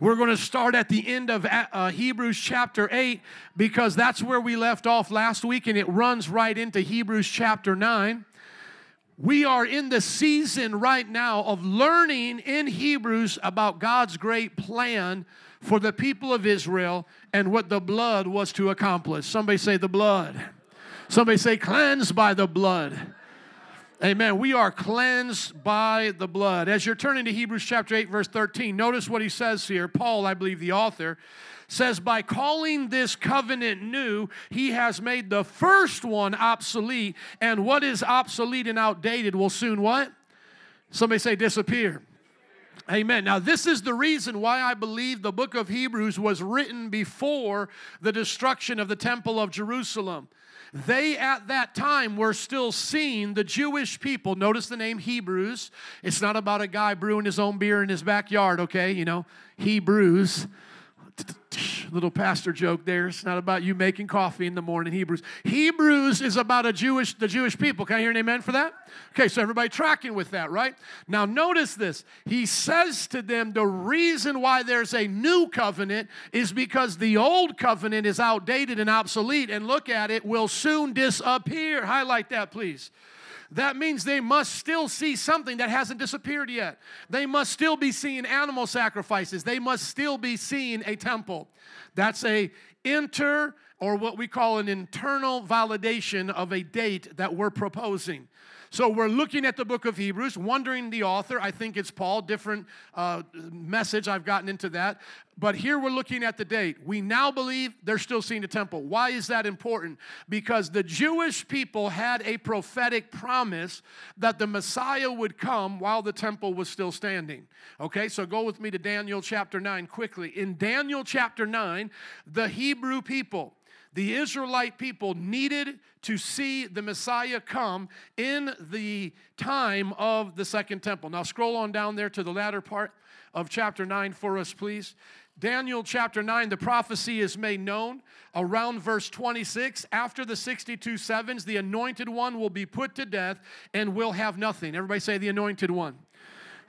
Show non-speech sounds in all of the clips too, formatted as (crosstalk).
We're going to start at the end of uh, Hebrews chapter 8 because that's where we left off last week and it runs right into Hebrews chapter 9. We are in the season right now of learning in Hebrews about God's great plan for the people of Israel and what the blood was to accomplish. Somebody say the blood. Somebody say cleansed by the blood. Amen. We are cleansed by the blood. As you're turning to Hebrews chapter 8, verse 13, notice what he says here. Paul, I believe the author, says, By calling this covenant new, he has made the first one obsolete, and what is obsolete and outdated will soon what? Somebody say disappear. Amen. Now, this is the reason why I believe the book of Hebrews was written before the destruction of the temple of Jerusalem. They at that time were still seeing the Jewish people. Notice the name Hebrews. It's not about a guy brewing his own beer in his backyard, okay? You know, Hebrews. (laughs) Little pastor joke there. It's not about you making coffee in the morning. Hebrews. Hebrews is about a Jewish, the Jewish people. Can I hear an amen for that? Okay, so everybody tracking with that, right? Now notice this. He says to them, the reason why there's a new covenant is because the old covenant is outdated and obsolete, and look at it, will soon disappear. Highlight that, please that means they must still see something that hasn't disappeared yet. They must still be seeing animal sacrifices. They must still be seeing a temple. That's a inter or what we call an internal validation of a date that we're proposing. So we're looking at the book of Hebrews, wondering the author. I think it's Paul, different uh, message. I've gotten into that. But here we're looking at the date. We now believe they're still seeing the temple. Why is that important? Because the Jewish people had a prophetic promise that the Messiah would come while the temple was still standing. Okay, so go with me to Daniel chapter 9 quickly. In Daniel chapter 9, the Hebrew people, the Israelite people needed to see the Messiah come in the time of the second temple. Now, scroll on down there to the latter part of chapter 9 for us, please. Daniel chapter 9, the prophecy is made known around verse 26. After the 62 sevens, the anointed one will be put to death and will have nothing. Everybody say the anointed one.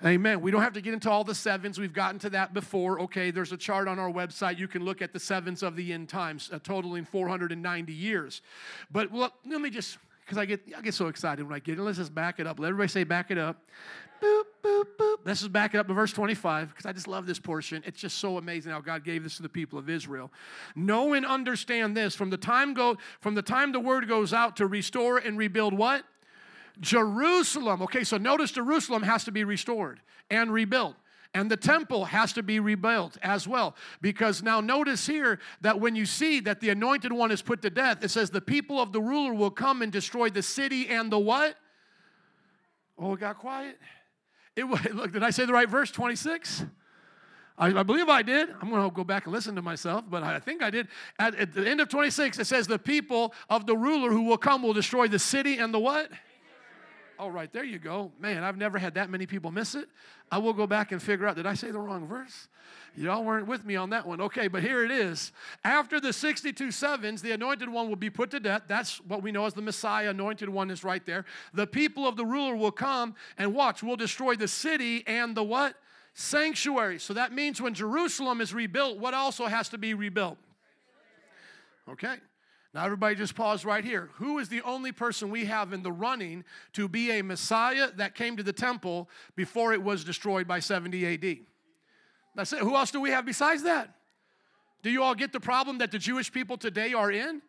Amen. We don't have to get into all the sevens. We've gotten to that before. Okay, there's a chart on our website. You can look at the sevens of the end times, uh, totaling 490 years. But well, let me just, because I get, I get so excited when I get it. Let's just back it up. Let everybody say, back it up. Boop, boop, boop. Let's just back it up to verse 25, because I just love this portion. It's just so amazing how God gave this to the people of Israel. Know and understand this from the time go from the time the word goes out to restore and rebuild what? Jerusalem. Okay, so notice Jerusalem has to be restored and rebuilt. And the temple has to be rebuilt as well. Because now notice here that when you see that the anointed one is put to death, it says the people of the ruler will come and destroy the city and the what? Oh, it got quiet. It (laughs) look, did I say the right verse? 26? I, believe I did. I'm going to go back and listen to myself, but I think I did. At, at the end of 26, it says, The people of the ruler who will come will destroy the city and the what? Oh, right, there you go. Man, I've never had that many people miss it. I will go back and figure out, did I say the wrong verse? Y'all weren't with me on that one. Okay, but here it is. After the 62 sevens, the anointed one will be put to death. That's what we know as the Messiah. Anointed one is right there. The people of the ruler will come and watch, We'll destroy the city and the what? Sanctuary. So that means when Jerusalem is rebuilt, what also has to be rebuilt? Okay. Now, everybody just pause right here. Who is the only person we have in the running to be a Messiah that came to the temple before it was destroyed by 70 AD? That's it. Who else do we have besides that? Do you all get the problem that the Jewish people today are in?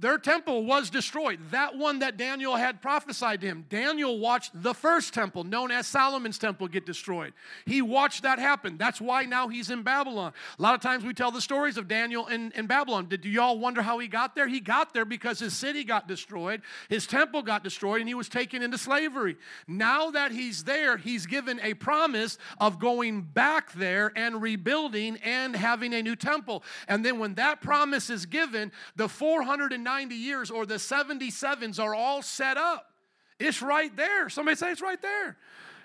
Their temple was destroyed. That one that Daniel had prophesied to him. Daniel watched the first temple, known as Solomon's temple, get destroyed. He watched that happen. That's why now he's in Babylon. A lot of times we tell the stories of Daniel in, in Babylon. Did y'all wonder how he got there? He got there because his city got destroyed, his temple got destroyed, and he was taken into slavery. Now that he's there, he's given a promise of going back there and rebuilding and having a new temple. And then when that promise is given, the 400 190 years or the 77s are all set up. It's right there. Somebody say it's right there.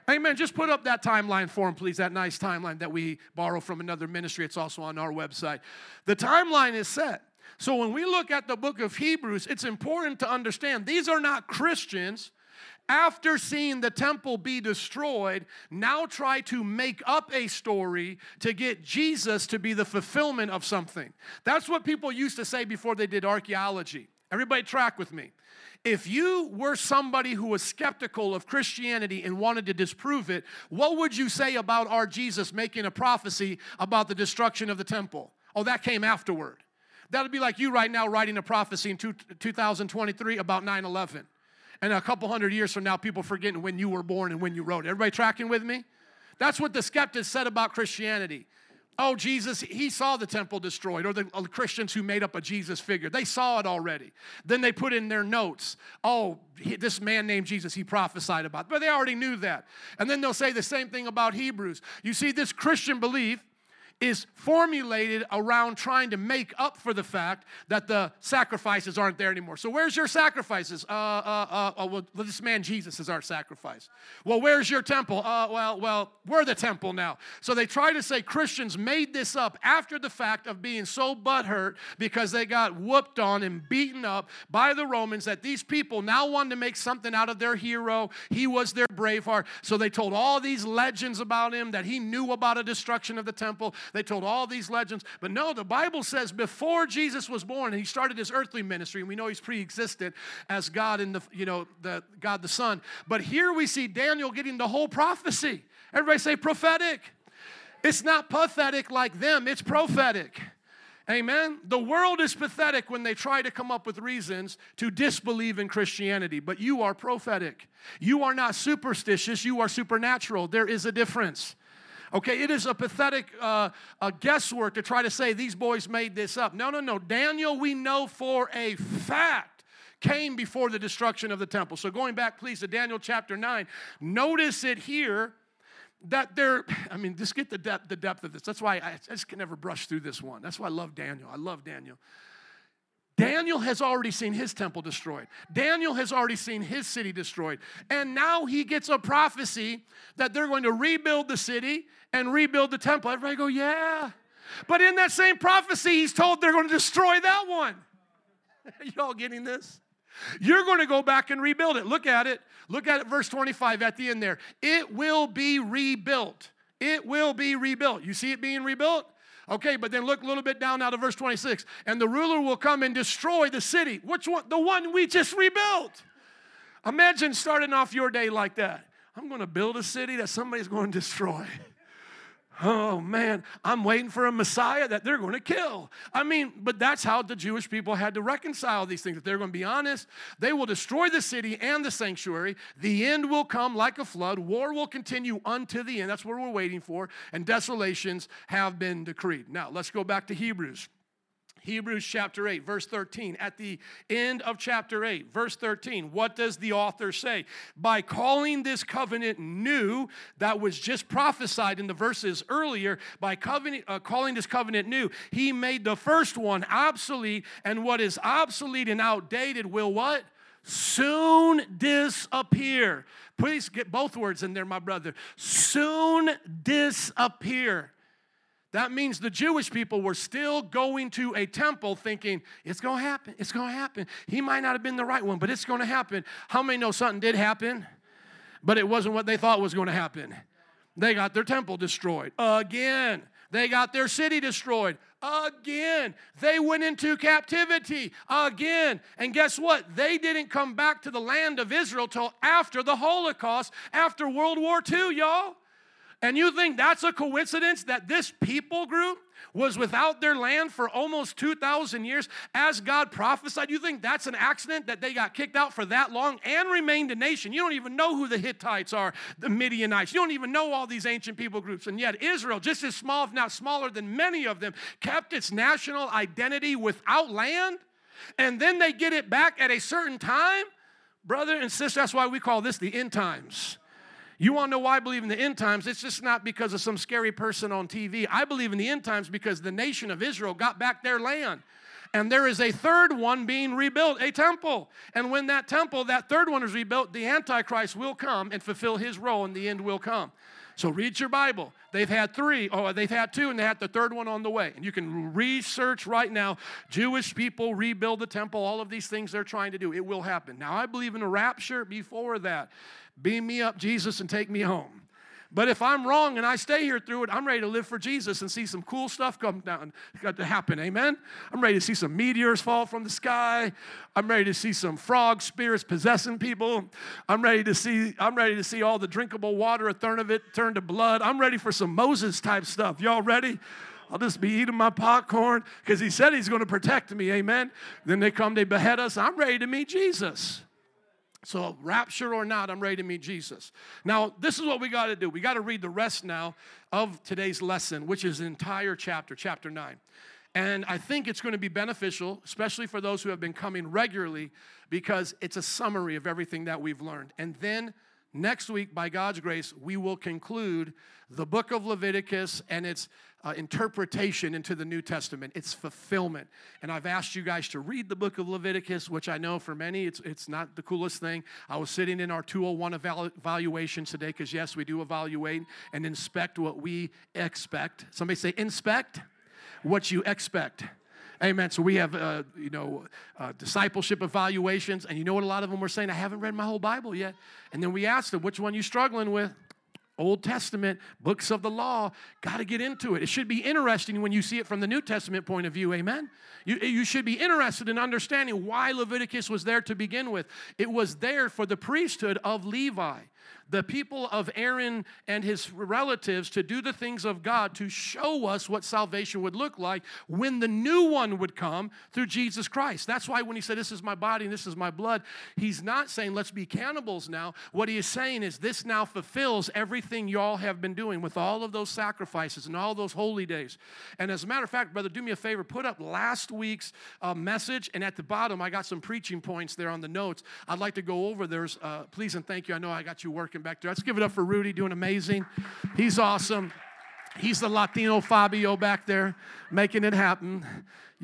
Amen. Just put up that timeline for him, please. That nice timeline that we borrow from another ministry. It's also on our website. The timeline is set. So when we look at the book of Hebrews, it's important to understand these are not Christians after seeing the temple be destroyed, now try to make up a story to get Jesus to be the fulfillment of something. That's what people used to say before they did archaeology. Everybody, track with me. If you were somebody who was skeptical of Christianity and wanted to disprove it, what would you say about our Jesus making a prophecy about the destruction of the temple? Oh, that came afterward. That'd be like you right now writing a prophecy in two, 2023 about 9 11 and a couple hundred years from now, people forgetting when you were born and when you wrote. Everybody tracking with me? That's what the skeptics said about Christianity. Oh, Jesus, he saw the temple destroyed, or the uh, Christians who made up a Jesus figure. They saw it already. Then they put in their notes, oh, this man named Jesus, he prophesied about. It. But they already knew that. And then they'll say the same thing about Hebrews. You see, this Christian belief is formulated around trying to make up for the fact that the sacrifices aren't there anymore. So, where's your sacrifices? Uh, uh, uh, uh well, this man Jesus is our sacrifice. Well, where's your temple? Uh, well, well, we're the temple now. So they try to say Christians made this up after the fact of being so butthurt because they got whooped on and beaten up by the Romans that these people now wanted to make something out of their hero. He was their braveheart. So they told all these legends about him that he knew about a destruction of the temple. They told all these legends. But no, the Bible says before Jesus was born he started his earthly ministry, and we know he's pre-existed as God in the, you know, the God the Son. But here we see Daniel getting the whole prophecy. Everybody say prophetic. It's not pathetic like them, it's prophetic. Amen. The world is pathetic when they try to come up with reasons to disbelieve in Christianity, but you are prophetic. You are not superstitious, you are supernatural. There is a difference. Okay, it is a pathetic uh, guesswork to try to say these boys made this up. No, no, no. Daniel, we know for a fact, came before the destruction of the temple. So going back, please, to Daniel chapter 9, notice it here that there, I mean, just get the depth, the depth of this. That's why I, I just can never brush through this one. That's why I love Daniel. I love Daniel. Daniel has already seen his temple destroyed. Daniel has already seen his city destroyed. And now he gets a prophecy that they're going to rebuild the city and rebuild the temple. Everybody go, yeah. But in that same prophecy, he's told they're going to destroy that one. (laughs) Y'all getting this? You're going to go back and rebuild it. Look at it. Look at it, verse 25 at the end there. It will be rebuilt. It will be rebuilt. You see it being rebuilt? Okay, but then look a little bit down now to verse 26. And the ruler will come and destroy the city. Which one? The one we just rebuilt. Imagine starting off your day like that. I'm going to build a city that somebody's going (laughs) to destroy. Oh man, I'm waiting for a Messiah that they're going to kill. I mean, but that's how the Jewish people had to reconcile these things. If they're going to be honest, they will destroy the city and the sanctuary. The end will come like a flood. War will continue unto the end. That's what we're waiting for. And desolations have been decreed. Now, let's go back to Hebrews. Hebrews chapter 8, verse 13. At the end of chapter 8, verse 13, what does the author say? By calling this covenant new, that was just prophesied in the verses earlier, by covenant, uh, calling this covenant new, he made the first one obsolete, and what is obsolete and outdated will what? Soon disappear. Please get both words in there, my brother. Soon disappear. That means the Jewish people were still going to a temple thinking, it's going to happen, it's going to happen. He might not have been the right one, but it's going to happen. How many know something did happen? But it wasn't what they thought was going to happen. They got their temple destroyed again. They got their city destroyed again. They went into captivity again. And guess what? They didn't come back to the land of Israel till after the Holocaust, after World War II, y'all. And you think that's a coincidence that this people group was without their land for almost 2,000 years as God prophesied? You think that's an accident that they got kicked out for that long and remained a nation? You don't even know who the Hittites are, the Midianites. You don't even know all these ancient people groups. And yet, Israel, just as small, if not smaller than many of them, kept its national identity without land. And then they get it back at a certain time. Brother and sister, that's why we call this the end times. You want to know why I believe in the end times? It's just not because of some scary person on TV. I believe in the end times because the nation of Israel got back their land. And there is a third one being rebuilt, a temple. And when that temple, that third one is rebuilt, the Antichrist will come and fulfill his role, and the end will come. So read your Bible. They've had three, or they've had two, and they had the third one on the way. And you can research right now Jewish people rebuild the temple, all of these things they're trying to do. It will happen. Now, I believe in a rapture before that. Beam me up, Jesus, and take me home. But if I'm wrong and I stay here through it, I'm ready to live for Jesus and see some cool stuff come down, It's got to happen. Amen. I'm ready to see some meteors fall from the sky. I'm ready to see some frog spirits possessing people. I'm ready to see. I'm ready to see all the drinkable water, a third of it turn to blood. I'm ready for some Moses type stuff. Y'all ready? I'll just be eating my popcorn because he said he's going to protect me. Amen. Then they come, they behead us. I'm ready to meet Jesus. So, rapture or not, I'm ready to meet Jesus. Now, this is what we got to do. We got to read the rest now of today's lesson, which is the entire chapter, chapter 9. And I think it's going to be beneficial, especially for those who have been coming regularly, because it's a summary of everything that we've learned. And then next week, by God's grace, we will conclude the book of Leviticus and its uh, interpretation into the New Testament, its fulfillment. And I've asked you guys to read the book of Leviticus, which I know for many it's, it's not the coolest thing. I was sitting in our 201 evalu- evaluation today because, yes, we do evaluate and inspect what we expect. Somebody say, inspect what you expect. Amen. So we have, uh, you know, uh, discipleship evaluations, and you know what a lot of them were saying? I haven't read my whole Bible yet. And then we asked them, which one you struggling with? Old Testament, books of the law, got to get into it. It should be interesting when you see it from the New Testament point of view, amen? You, you should be interested in understanding why Leviticus was there to begin with. It was there for the priesthood of Levi the people of Aaron and his relatives to do the things of God to show us what salvation would look like when the new one would come through Jesus Christ. That's why when he said, This is my body and this is my blood, he's not saying, Let's be cannibals now. What he is saying is, This now fulfills everything y'all have been doing with all of those sacrifices and all those holy days. And as a matter of fact, brother, do me a favor, put up last week's uh, message, and at the bottom, I got some preaching points there on the notes. I'd like to go over those. Uh, please and thank you. I know I got you working back there. Let's give it up for Rudy, doing amazing. He's awesome. He's the Latino Fabio back there, making it happen.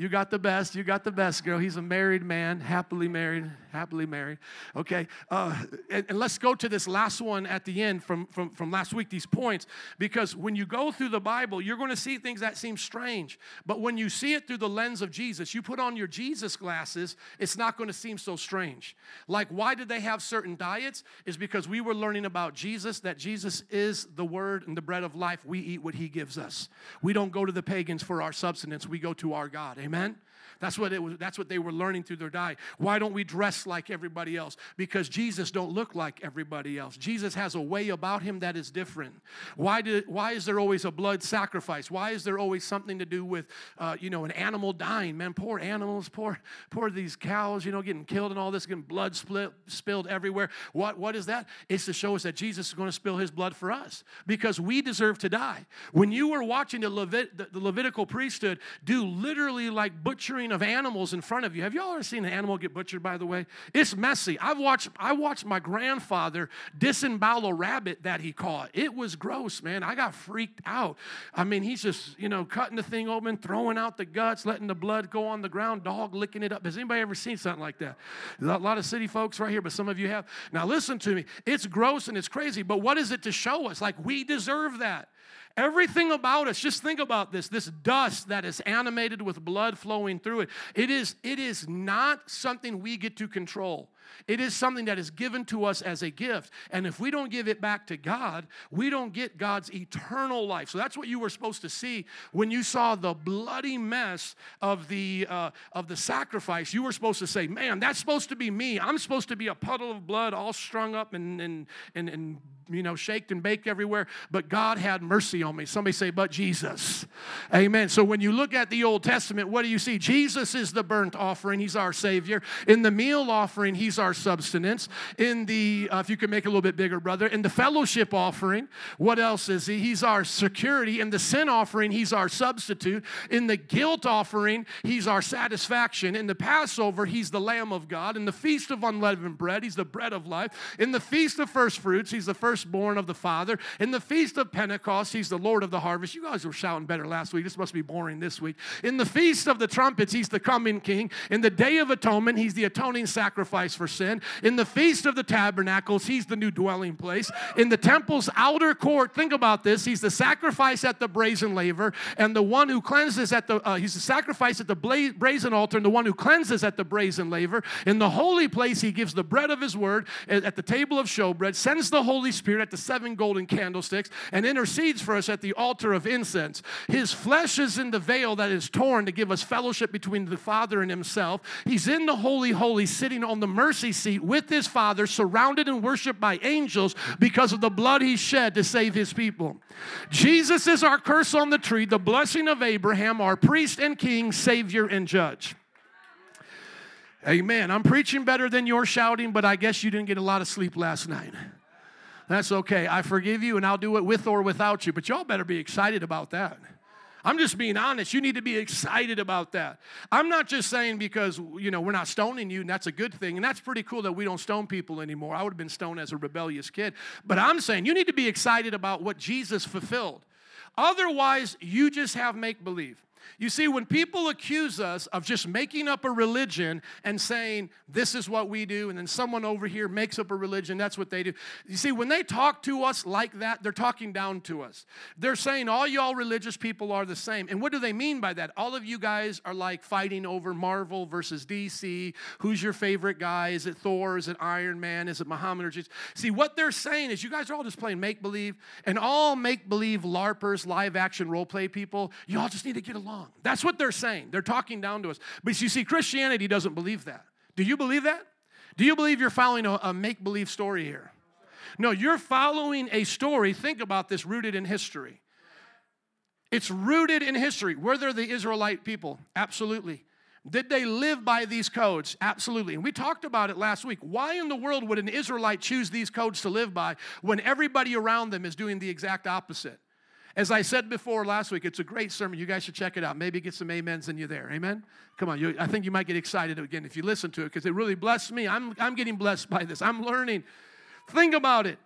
You got the best. You got the best, girl. He's a married man, happily married, happily married. Okay, uh, and, and, let's go to this last one at the end from, from, from last week, these points, because when you go through the Bible, you're going to see things that seem strange. But when you see it through the lens of Jesus, you put on your Jesus glasses, it's not going to seem so strange. Like, why did they have certain diets? Is because we were learning about Jesus, that Jesus is the Word and the bread of life. We eat what He gives us. We don't go to the pagans for our substance, we go to our God. Amen. Amen. That's what it was, that's what they were learning through their diet. Why don't we dress like everybody else? Because Jesus don't look like everybody else. Jesus has a way about him that is different. Why did why is there always a blood sacrifice? Why is there always something to do with uh, you know an animal dying? Man, poor animals, poor poor these cows, you know, getting killed and all this, getting blood split, spilled everywhere. What what is that? It's to show us that Jesus is going to spill his blood for us because we deserve to die. When you were watching the, Levit, the, the Levitical priesthood do literally like butchering of animals in front of you. Have y'all ever seen an animal get butchered, by the way? It's messy. I've watched, I watched my grandfather disembowel a rabbit that he caught. It was gross, man. I got freaked out. I mean, he's just, you know, cutting the thing open, throwing out the guts, letting the blood go on the ground, dog licking it up. Has anybody ever seen something like that? A lot of city folks right here, but some of you have. Now, listen to me. It's gross and it's crazy, but what is it to show us? Like, we deserve that. Everything about us, just think about this this dust that is animated with blood flowing through it. It is, it is not something we get to control. It is something that is given to us as a gift. And if we don't give it back to God, we don't get God's eternal life. So that's what you were supposed to see when you saw the bloody mess of the, uh, of the sacrifice. You were supposed to say, Man, that's supposed to be me. I'm supposed to be a puddle of blood all strung up and, and, and, and you know, shaked and baked everywhere. But God had mercy on me. Somebody say, But Jesus. Amen. So when you look at the Old Testament, what do you see? Jesus is the burnt offering, He's our Savior. In the meal offering, He's our substance. In the, uh, if you can make it a little bit bigger, brother, in the fellowship offering, what else is he? He's our security. In the sin offering, he's our substitute. In the guilt offering, he's our satisfaction. In the Passover, he's the Lamb of God. In the feast of unleavened bread, he's the bread of life. In the feast of first fruits, he's the firstborn of the Father. In the feast of Pentecost, he's the Lord of the harvest. You guys were shouting better last week. This must be boring this week. In the feast of the trumpets, he's the coming king. In the day of atonement, he's the atoning sacrifice for sin. In the Feast of the Tabernacles, he's the new dwelling place. In the temple's outer court, think about this, he's the sacrifice at the brazen laver and the one who cleanses at the, uh, he's the sacrifice at the bla- brazen altar and the one who cleanses at the brazen laver. In the holy place, he gives the bread of his word at the table of showbread, sends the Holy Spirit at the seven golden candlesticks, and intercedes for us at the altar of incense. His flesh is in the veil that is torn to give us fellowship between the Father and himself. He's in the Holy Holy, sitting on the mercy seat with his Father, surrounded and worshiped by angels because of the blood he shed to save his people. Jesus is our curse on the tree, the blessing of Abraham, our priest and king, Savior and judge. Amen. I'm preaching better than you're shouting, but I guess you didn't get a lot of sleep last night. That's okay. I forgive you and I'll do it with or without you, but y'all better be excited about that. I'm just being honest. You need to be excited about that. I'm not just saying because, you know, we're not stoning you and that's a good thing. And that's pretty cool that we don't stone people anymore. I would have been stoned as a rebellious kid. But I'm saying you need to be excited about what Jesus fulfilled. Otherwise, you just have make believe. You see, when people accuse us of just making up a religion and saying, this is what we do, and then someone over here makes up a religion, that's what they do. You see, when they talk to us like that, they're talking down to us. They're saying, all y'all religious people are the same. And what do they mean by that? All of you guys are like fighting over Marvel versus DC. Who's your favorite guy? Is it Thor? Is it Iron Man? Is it Muhammad or Jesus? See, what they're saying is, you guys are all just playing make believe, and all make believe LARPers, live action role play people, y'all just need to get along. That's what they're saying. They're talking down to us. But you see, Christianity doesn't believe that. Do you believe that? Do you believe you're following a, a make believe story here? No, you're following a story, think about this, rooted in history. It's rooted in history. Were there the Israelite people? Absolutely. Did they live by these codes? Absolutely. And we talked about it last week. Why in the world would an Israelite choose these codes to live by when everybody around them is doing the exact opposite? As I said before last week, it's a great sermon. You guys should check it out. Maybe get some amens in you there. Amen? Come on. You, I think you might get excited again if you listen to it because it really blessed me. I'm, I'm getting blessed by this. I'm learning. Think about it.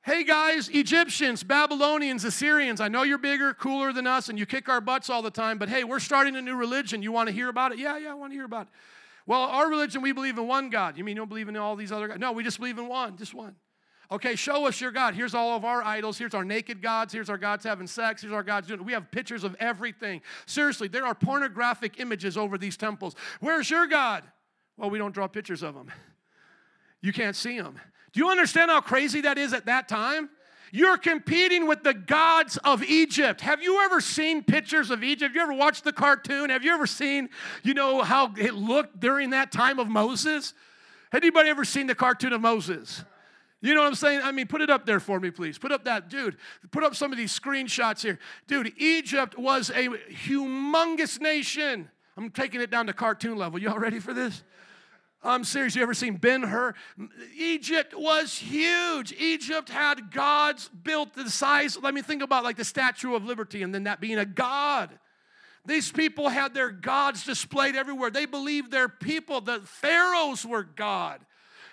Hey guys, Egyptians, Babylonians, Assyrians, I know you're bigger, cooler than us, and you kick our butts all the time, but hey, we're starting a new religion. You want to hear about it? Yeah, yeah, I want to hear about it. Well, our religion, we believe in one God. You mean you don't believe in all these other gods? No, we just believe in one, just one. Okay, show us your God. Here's all of our idols. Here's our naked gods. Here's our gods having sex. Here's our gods doing. It. We have pictures of everything. Seriously, there are pornographic images over these temples. Where's your God? Well, we don't draw pictures of them. You can't see them. Do you understand how crazy that is at that time? You're competing with the gods of Egypt. Have you ever seen pictures of Egypt? Have you ever watched the cartoon? Have you ever seen, you know, how it looked during that time of Moses? Anybody ever seen the cartoon of Moses? You know what I'm saying? I mean, put it up there for me, please. Put up that, dude. Put up some of these screenshots here. Dude, Egypt was a humongous nation. I'm taking it down to cartoon level. Y'all ready for this? I'm serious. You ever seen Ben Hur? Egypt was huge. Egypt had gods built the size. Let me think about like the Statue of Liberty and then that being a god. These people had their gods displayed everywhere. They believed their people, the pharaohs were God.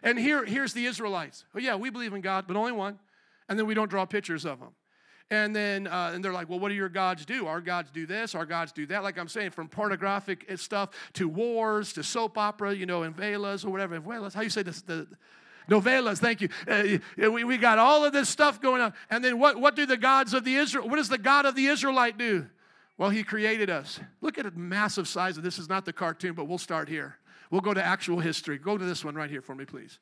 And here, here's the Israelites. Oh, yeah, we believe in God, but only one. And then we don't draw pictures of them. And then uh, and they're like, well, what do your gods do? Our gods do this, our gods do that. Like I'm saying, from pornographic stuff to wars to soap opera, you know, and velas or whatever. Velas, how you say this? The, novelas, thank you. Uh, we, we got all of this stuff going on. And then what, what do the gods of the Israel, what does the God of the Israelite do? Well, he created us. Look at the massive size of this is not the cartoon, but we'll start here. We'll go to actual history. Go to this one right here for me, please.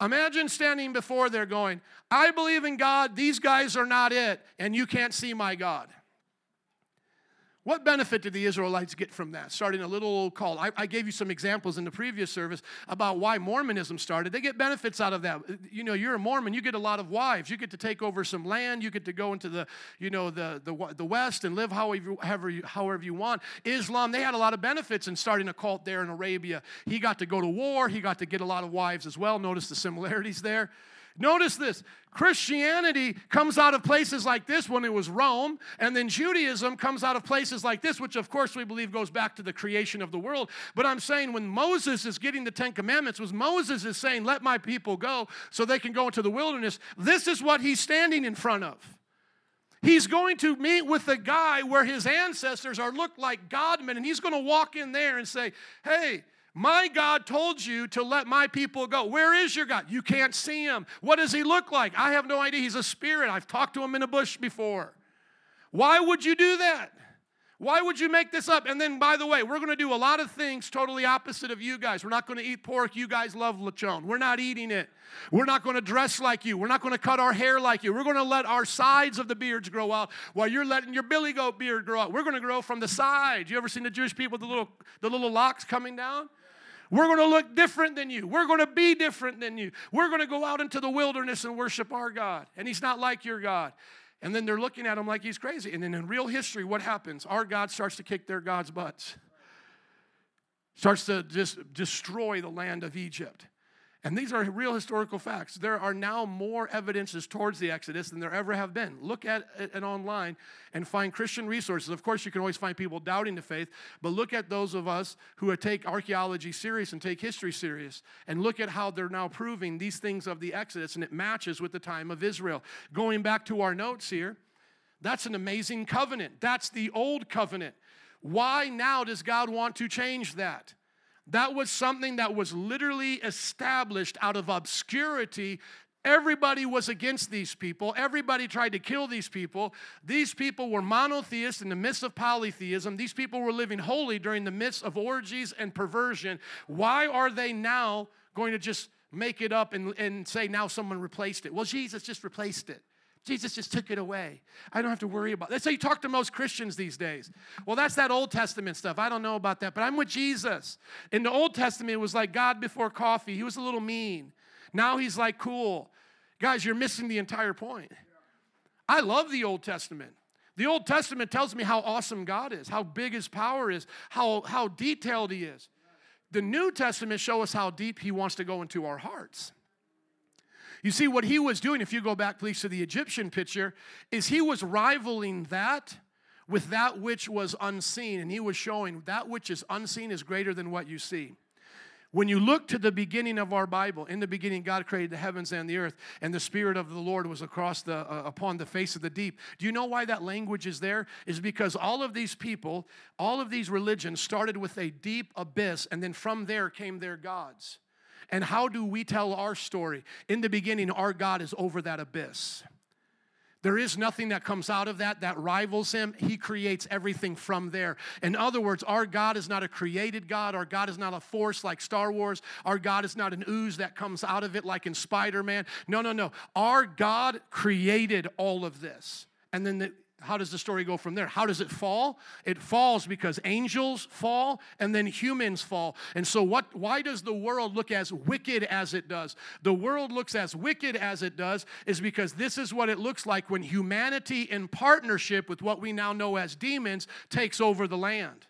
Imagine standing before there going, I believe in God, these guys are not it, and you can't see my God. What benefit did the Israelites get from that? Starting a little old cult. I, I, gave you some examples in the previous service about why Mormonism started. They get benefits out of that. You know, you're a Mormon, you get a lot of wives. You get to take over some land. You get to go into the, you know, the, the, the West and live however, however, you, however you want. Islam, they had a lot of benefits in starting a cult there in Arabia. He got to go to war. He got to get a lot of wives as well. Notice the similarities there. Notice this Christianity comes out of places like this when it was Rome, and then Judaism comes out of places like this, which of course we believe goes back to the creation of the world. But I'm saying when Moses is getting the Ten Commandments, was Moses is saying, Let my people go so they can go into the wilderness, this is what he's standing in front of. He's going to meet with a guy where his ancestors are looked like Godmen, and he's going to walk in there and say, Hey, My God told you to let my people go. Where is your God? You can't see him. What does he look like? I have no idea. He's a spirit. I've talked to him in a bush before. Why would you do that? Why would you make this up? And then, by the way, we're going to do a lot of things totally opposite of you guys. We're not going to eat pork. You guys love lechon. We're not eating it. We're not going to dress like you. We're not going to cut our hair like you. We're going to let our sides of the beards grow out while you're letting your billy goat beard grow out. We're going to grow from the side. You ever seen the Jewish people with the little, the little locks coming down? We're going to look different than you. We're going to be different than you. We're going to go out into the wilderness and worship our God. And He's not like your God. And then they're looking at him like he's crazy. And then in real history, what happens? Our God starts to kick their God's butts, starts to just destroy the land of Egypt. And these are real historical facts. There are now more evidences towards the Exodus than there ever have been. Look at it online and find Christian resources. Of course, you can always find people doubting the faith, but look at those of us who take archaeology serious and take history serious and look at how they're now proving these things of the Exodus, and it matches with the time of Israel. Going back to our notes here, that's an amazing covenant. That's the old covenant. Why now does God want to change that? That was something that was literally established out of obscurity. Everybody was against these people. Everybody tried to kill these people. These people were monotheists in the midst of polytheism. These people were living holy during the midst of orgies and perversion. Why are they now going to just make it up and, and say now someone replaced it? Well, Jesus just replaced it. Jesus just took it away. I don't have to worry about it. That's how you talk to most Christians these days. Well, that's that Old Testament stuff. I don't know about that, but I'm with Jesus. In the Old Testament, it was like God before coffee. He was a little mean. Now he's like cool. Guys, you're missing the entire point. I love the Old Testament. The Old Testament tells me how awesome God is, how big his power is, how, how detailed he is. The New Testament shows us how deep he wants to go into our hearts. You see, what he was doing, if you go back, please, to the Egyptian picture, is he was rivaling that with that which was unseen. And he was showing that which is unseen is greater than what you see. When you look to the beginning of our Bible, in the beginning God created the heavens and the earth, and the spirit of the Lord was across the uh, upon the face of the deep. Do you know why that language is there? Is because all of these people, all of these religions started with a deep abyss and then from there came their gods. And how do we tell our story? In the beginning, our God is over that abyss. There is nothing that comes out of that that rivals him. He creates everything from there. In other words, our God is not a created God. Our God is not a force like Star Wars. Our God is not an ooze that comes out of it like in Spider Man. No, no, no. Our God created all of this. And then the, how does the story go from there? How does it fall? It falls because angels fall and then humans fall. And so what why does the world look as wicked as it does? The world looks as wicked as it does is because this is what it looks like when humanity in partnership with what we now know as demons takes over the land.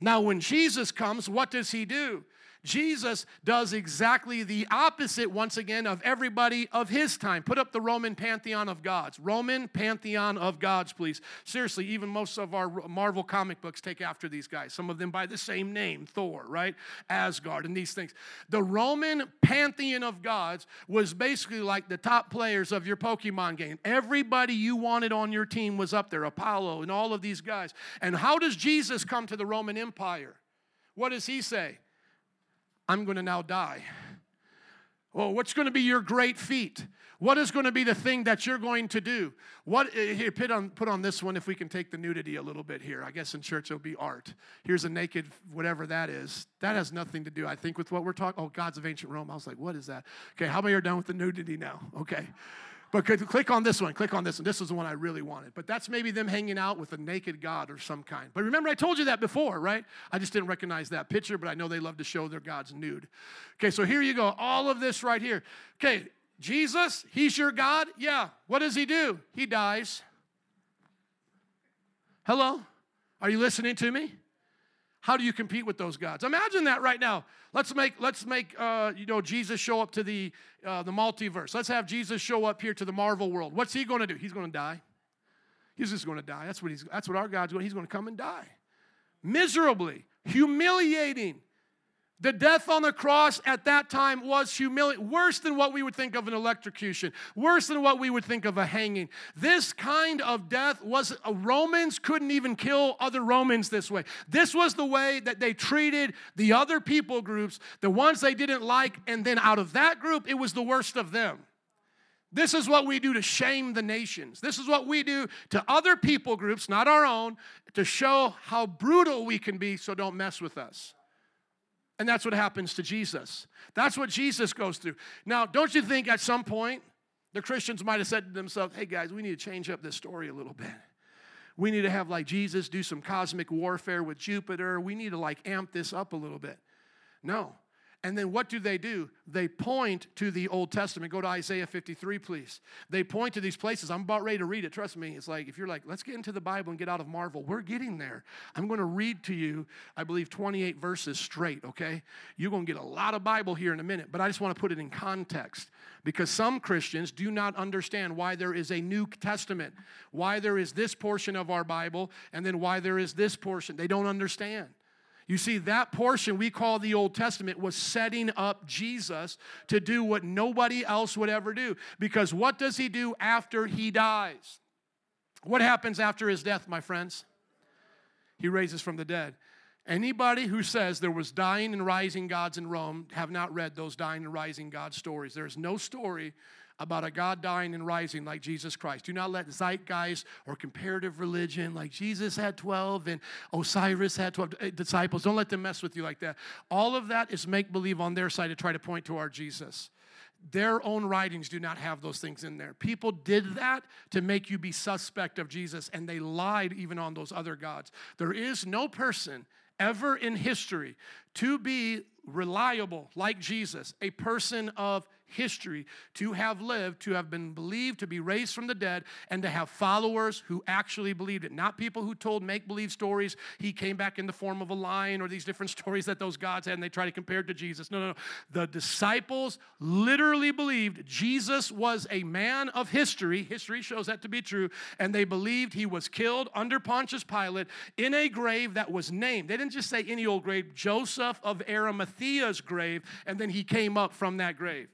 Now when Jesus comes, what does he do? Jesus does exactly the opposite, once again, of everybody of his time. Put up the Roman pantheon of gods. Roman pantheon of gods, please. Seriously, even most of our Marvel comic books take after these guys. Some of them by the same name Thor, right? Asgard, and these things. The Roman pantheon of gods was basically like the top players of your Pokemon game. Everybody you wanted on your team was up there, Apollo and all of these guys. And how does Jesus come to the Roman Empire? What does he say? I'm going to now die. Well, what's going to be your great feat? What is going to be the thing that you're going to do? What eh, here put on put on this one if we can take the nudity a little bit here. I guess in church it'll be art. Here's a naked whatever that is. That has nothing to do, I think, with what we're talking. Oh, gods of ancient Rome. I was like, what is that? Okay, how many are done with the nudity now? Okay. But click on this one, click on this one. This is the one I really wanted. But that's maybe them hanging out with a naked God or some kind. But remember, I told you that before, right? I just didn't recognize that picture, but I know they love to show their gods nude. Okay, so here you go. All of this right here. Okay, Jesus, he's your God? Yeah. What does he do? He dies. Hello? Are you listening to me? How do you compete with those gods? Imagine that right now. Let's make let's make uh, you know Jesus show up to the uh, the multiverse. Let's have Jesus show up here to the Marvel world. What's he going to do? He's going to die. He's just going to die. That's what he's. That's what our God's going. He's going to come and die, miserably, humiliating. The death on the cross at that time was humiliating, worse than what we would think of an electrocution, worse than what we would think of a hanging. This kind of death was, uh, Romans couldn't even kill other Romans this way. This was the way that they treated the other people groups, the ones they didn't like, and then out of that group, it was the worst of them. This is what we do to shame the nations. This is what we do to other people groups, not our own, to show how brutal we can be, so don't mess with us. And that's what happens to Jesus. That's what Jesus goes through. Now, don't you think at some point the Christians might have said to themselves, hey guys, we need to change up this story a little bit. We need to have like Jesus do some cosmic warfare with Jupiter. We need to like amp this up a little bit. No. And then what do they do? They point to the Old Testament. Go to Isaiah 53, please. They point to these places. I'm about ready to read it. Trust me. It's like if you're like, let's get into the Bible and get out of Marvel, we're getting there. I'm going to read to you, I believe, 28 verses straight, okay? You're going to get a lot of Bible here in a minute, but I just want to put it in context because some Christians do not understand why there is a New Testament, why there is this portion of our Bible, and then why there is this portion. They don't understand. You see, that portion we call the Old Testament was setting up Jesus to do what nobody else would ever do. Because what does he do after he dies? What happens after his death, my friends? He raises from the dead. Anybody who says there was dying and rising gods in Rome have not read those dying and rising God stories. There is no story about a God dying and rising like Jesus Christ. Do not let zeitgeist or comparative religion like Jesus had 12 and Osiris had 12 uh, disciples. Don't let them mess with you like that. All of that is make believe on their side to try to point to our Jesus. Their own writings do not have those things in there. People did that to make you be suspect of Jesus, and they lied even on those other gods. There is no person ever in history to be reliable like Jesus, a person of history to have lived, to have been believed, to be raised from the dead, and to have followers who actually believed it. Not people who told make believe stories. He came back in the form of a lion or these different (laughs) stories that those gods had and they try to compare it to Jesus. No, no, no. The disciples literally believed Jesus was a man of history. History shows that to be true. And they believed he was killed under Pontius Pilate in a grave that was named. They didn't just say any old grave, Joseph of Arimathea's grave, and then he came up from that grave.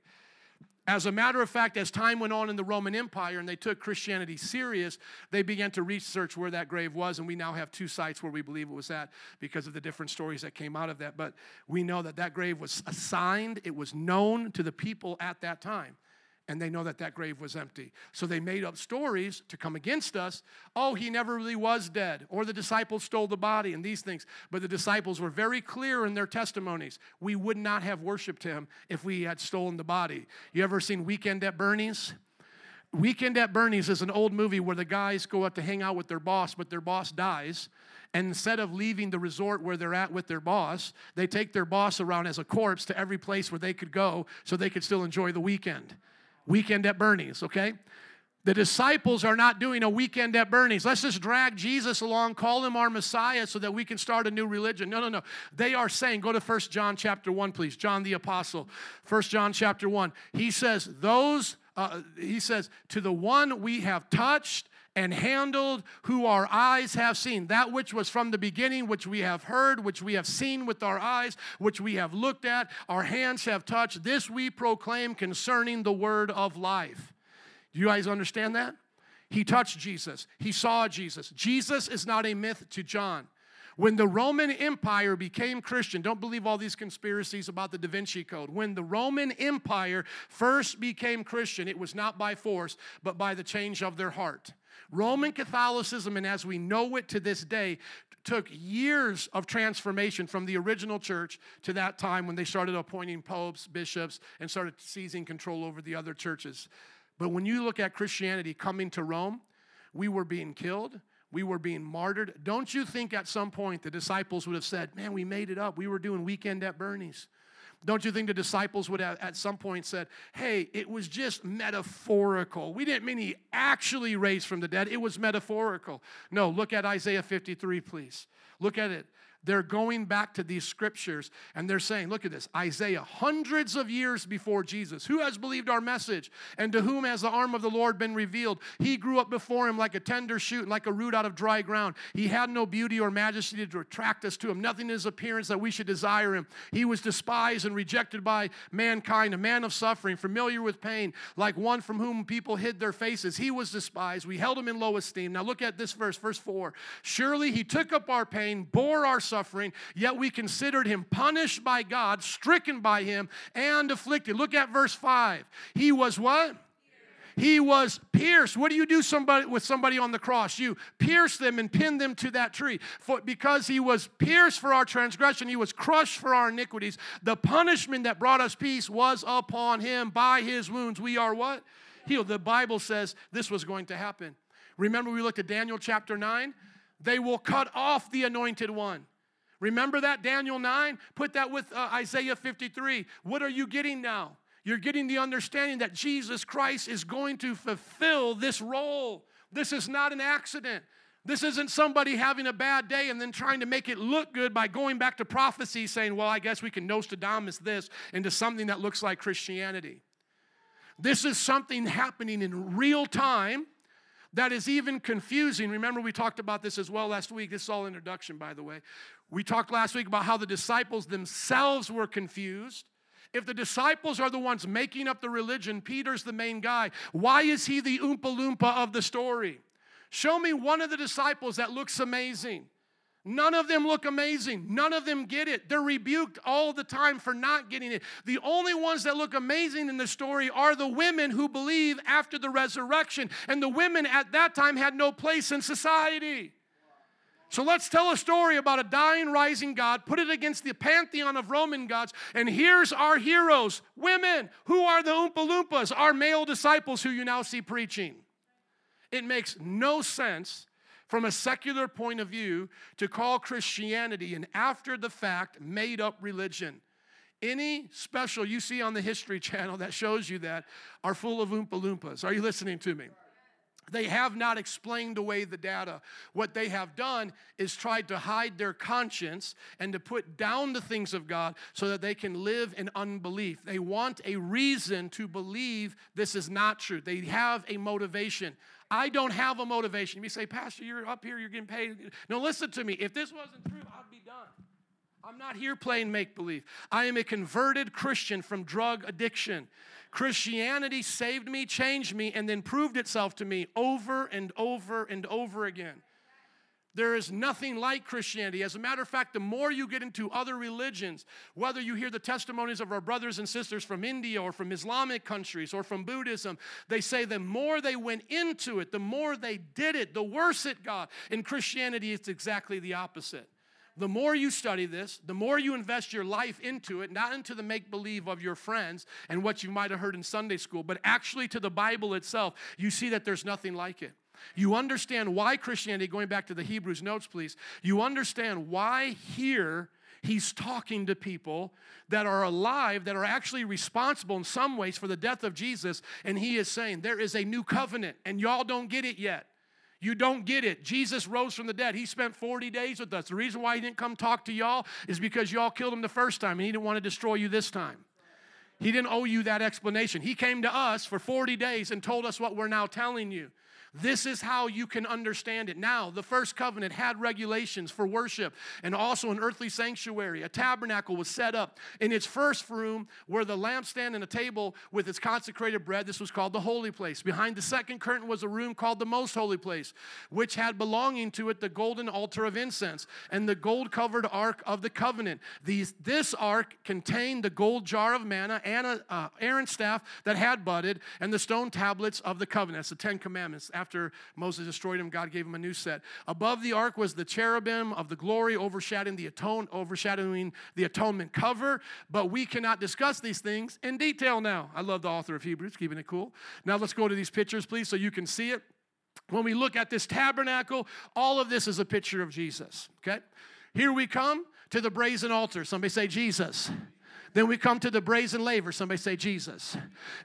As a matter of fact, as time went on in the Roman Empire and they took Christianity serious, they began to research where that grave was, and we now have two sites where we believe it was at because of the different stories that came out of that. But we know that that grave was assigned, it was known to the people at that time and they know that that grave was empty. So they made up stories to come against us. Oh, he never really was dead, or the disciples stole the body, and these things. But the disciples were very clear in their testimonies. We would not have worshiped him if we had stolen the body. You ever seen Weekend at Bernie's? Weekend at Bernie's is an old movie where the guys go out to hang out with their boss, but their boss dies. And instead of leaving the resort where they're at with their boss, they take their boss around as a corpse to every place where they could go so they could still enjoy the weekend weekend at Bernie's, okay? The disciples are not doing a weekend at Bernie's. Let's just drag Jesus along, call him our Messiah so that we can start a new religion. No, no, no. They are saying, go to First John chapter 1, please. John the Apostle. First John chapter 1. He says, those, uh, he says, to the one we have touched and handled, who our eyes have seen. That which was from the beginning, which we have heard, which we have seen with our eyes, which we have looked at, our hands have touched. This we proclaim concerning the word of life. Do you guys understand that? He touched Jesus, he saw Jesus. Jesus is not a myth to John. When the Roman Empire became Christian, don't believe all these conspiracies about the Da Vinci Code. When the Roman Empire first became Christian, it was not by force, but by the change of their heart. Roman Catholicism, and as we know it to this day, took years of transformation from the original church to that time when they started appointing popes, bishops, and started seizing control over the other churches. But when you look at Christianity coming to Rome, we were being killed. We were being martyred. Don't you think at some point the disciples would have said, Man, we made it up. We were doing weekend at Bernie's. Don't you think the disciples would have at some point said, Hey, it was just metaphorical? We didn't mean he actually raised from the dead, it was metaphorical. No, look at Isaiah 53, please. Look at it. They're going back to these scriptures and they're saying, look at this Isaiah, hundreds of years before Jesus. Who has believed our message? And to whom has the arm of the Lord been revealed? He grew up before him like a tender shoot like a root out of dry ground. He had no beauty or majesty to attract us to him, nothing in his appearance that we should desire him. He was despised and rejected by mankind, a man of suffering, familiar with pain, like one from whom people hid their faces. He was despised. We held him in low esteem. Now look at this verse, verse 4. Surely he took up our pain, bore our suffering, yet we considered him punished by God, stricken by him, and afflicted. Look at verse 5. He was what? He was pierced. What do you do somebody with somebody on the cross? You pierce them and pin them to that tree. For because he was pierced for our transgression, he was crushed for our iniquities. The punishment that brought us peace was upon him. By his wounds we are what? Healed. The Bible says this was going to happen. Remember we looked at Daniel chapter 9? They will cut off the anointed one. Remember that, Daniel 9? Put that with uh, Isaiah 53. What are you getting now? You're getting the understanding that Jesus Christ is going to fulfill this role. This is not an accident. This isn't somebody having a bad day and then trying to make it look good by going back to prophecy saying, well, I guess we can Nostradamus this into something that looks like Christianity. This is something happening in real time that is even confusing. Remember, we talked about this as well last week. This is all introduction, by the way. We talked last week about how the disciples themselves were confused. If the disciples are the ones making up the religion, Peter's the main guy. Why is he the Oompa Loompa of the story? Show me one of the disciples that looks amazing. None of them look amazing. None of them get it. They're rebuked all the time for not getting it. The only ones that look amazing in the story are the women who believe after the resurrection. And the women at that time had no place in society. So let's tell a story about a dying, rising God, put it against the pantheon of Roman gods, and here's our heroes, women. Who are the Oompa Loompas? Our male disciples who you now see preaching. It makes no sense from a secular point of view to call Christianity an after the fact, made up religion. Any special you see on the History (laughs) Channel that shows you that are full of Oompa Loompas. Are you listening to me? They have not explained away the data. What they have done is tried to hide their conscience and to put down the things of God so that they can live in unbelief. They want a reason to believe this is not true. They have a motivation. I don't have a motivation. You say, Pastor, you're up here, you're getting paid. No, listen to me. If this wasn't true, I'd be done. I'm not here playing make believe. I am a converted Christian from drug addiction. Christianity saved me, changed me, and then proved itself to me over and over and over again. There is nothing like Christianity. As a matter of fact, the more you get into other religions, whether you hear the testimonies of our brothers and sisters from India or from Islamic countries or from Buddhism, they say the more they went into it, the more they did it, the worse it got. In Christianity, it's exactly the opposite. The more you study this, the more you invest your life into it, not into the make believe of your friends and what you might have heard in Sunday school, but actually to the Bible itself, you see that there's nothing like it. You understand why Christianity, going back to the Hebrews notes, please, you understand why here he's talking to people that are alive, that are actually responsible in some ways for the death of Jesus, and he is saying, There is a new covenant, and y'all don't get it yet. You don't get it. Jesus rose from the dead. He spent 40 days with us. The reason why he didn't come talk to y'all is because y'all killed him the first time and he didn't want to destroy you this time. He didn't owe you that explanation. He came to us for 40 days and told us what we're now telling you. This is how you can understand it. Now, the first covenant had regulations for worship and also an earthly sanctuary. A tabernacle was set up. In its first room where the lampstand and a table with its consecrated bread. This was called the holy place. Behind the second curtain was a room called the most holy place, which had belonging to it the golden altar of incense and the gold covered ark of the covenant. These, this ark contained the gold jar of manna and a, uh, Aaron's staff that had budded and the stone tablets of the covenant. That's the Ten Commandments after Moses destroyed him, God gave him a new set. Above the ark was the cherubim of the glory overshadowing the atone, overshadowing the atonement cover. But we cannot discuss these things in detail now. I love the author of Hebrews, keeping it cool. Now let's go to these pictures, please, so you can see it. When we look at this tabernacle, all of this is a picture of Jesus. Okay? Here we come to the brazen altar. Somebody say Jesus. Then we come to the brazen laver. Somebody say Jesus.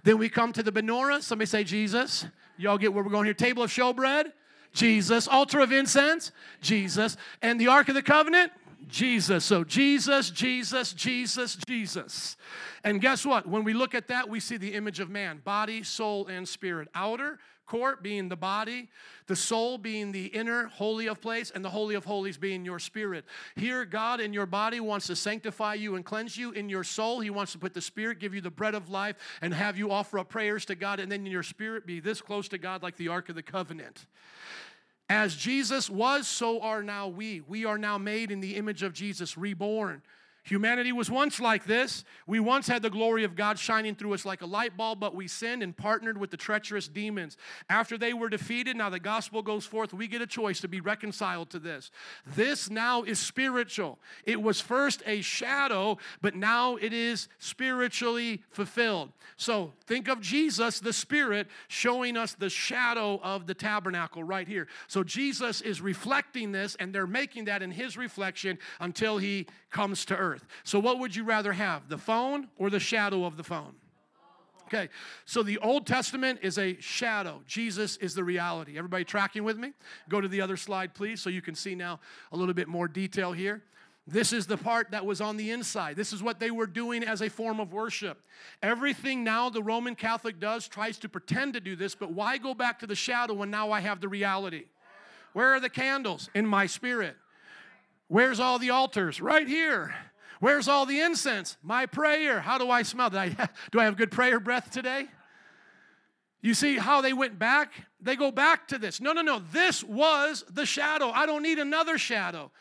Then we come to the menorah. Somebody say Jesus. Y'all get where we're going here. Table of showbread. Jesus. Altar of incense. Jesus. And the Ark of the Covenant. Jesus. So Jesus, Jesus, Jesus, Jesus. And guess what? When we look at that, we see the image of man body, soul, and spirit. Outer, court being the body, the soul being the inner holy of place, and the holy of holies being your spirit. Here, God in your body wants to sanctify you and cleanse you. In your soul, He wants to put the spirit, give you the bread of life, and have you offer up prayers to God, and then in your spirit be this close to God like the Ark of the Covenant. As Jesus was, so are now we. We are now made in the image of Jesus, reborn. Humanity was once like this. We once had the glory of God shining through us like a light bulb, but we sinned and partnered with the treacherous demons. After they were defeated, now the gospel goes forth. We get a choice to be reconciled to this. This now is spiritual. It was first a shadow, but now it is spiritually fulfilled. So think of Jesus, the Spirit, showing us the shadow of the tabernacle right here. So Jesus is reflecting this, and they're making that in his reflection until he comes to earth. So, what would you rather have, the phone or the shadow of the phone? Okay, so the Old Testament is a shadow. Jesus is the reality. Everybody tracking with me? Go to the other slide, please, so you can see now a little bit more detail here. This is the part that was on the inside. This is what they were doing as a form of worship. Everything now the Roman Catholic does tries to pretend to do this, but why go back to the shadow when now I have the reality? Where are the candles? In my spirit. Where's all the altars? Right here. Where's all the incense? My prayer. How do I smell? I, (laughs) do I have good prayer breath today? You see how they went back? They go back to this. No, no, no. This was the shadow. I don't need another shadow.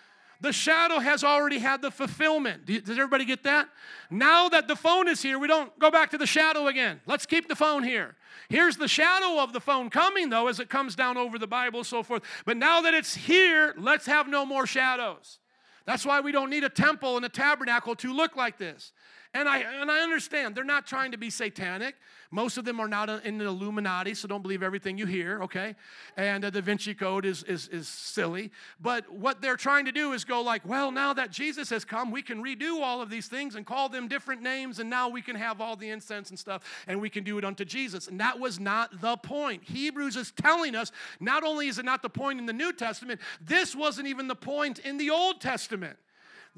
The shadow has already had the fulfillment. Does everybody get that? Now that the phone is here, we don't go back to the shadow again. Let's keep the phone here. Here's the shadow of the phone coming, though, as it comes down over the Bible, so forth. But now that it's here, let's have no more shadows. That's why we don't need a temple and a tabernacle to look like this. And I, and I understand, they're not trying to be satanic. Most of them are not in the Illuminati, so don't believe everything you hear, okay? And uh, the Vinci Code is, is, is silly. But what they're trying to do is go like, well, now that Jesus has come, we can redo all of these things and call them different names, and now we can have all the incense and stuff, and we can do it unto Jesus. And that was not the point. Hebrews is telling us not only is it not the point in the New Testament, this wasn't even the point in the Old Testament.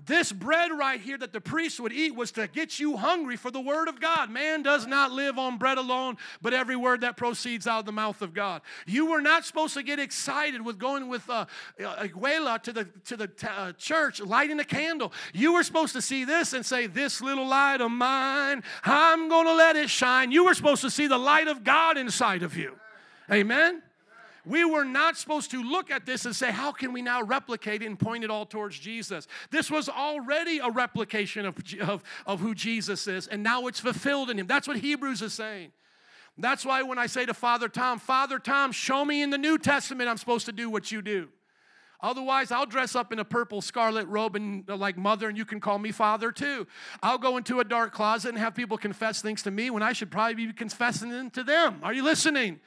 This bread right here that the priest would eat was to get you hungry for the word of God. Man does not live on bread alone, but every word that proceeds out of the mouth of God. You were not supposed to get excited with going with uh, Abuela to the, to the t- uh, church, lighting a candle. You were supposed to see this and say, This little light of mine, I'm going to let it shine. You were supposed to see the light of God inside of you. Amen? We were not supposed to look at this and say, how can we now replicate it and point it all towards Jesus? This was already a replication of, of, of who Jesus is, and now it's fulfilled in him. That's what Hebrews is saying. That's why when I say to Father Tom, Father Tom, show me in the New Testament I'm supposed to do what you do. Otherwise, I'll dress up in a purple scarlet robe and uh, like mother, and you can call me father too. I'll go into a dark closet and have people confess things to me when I should probably be confessing them to them. Are you listening?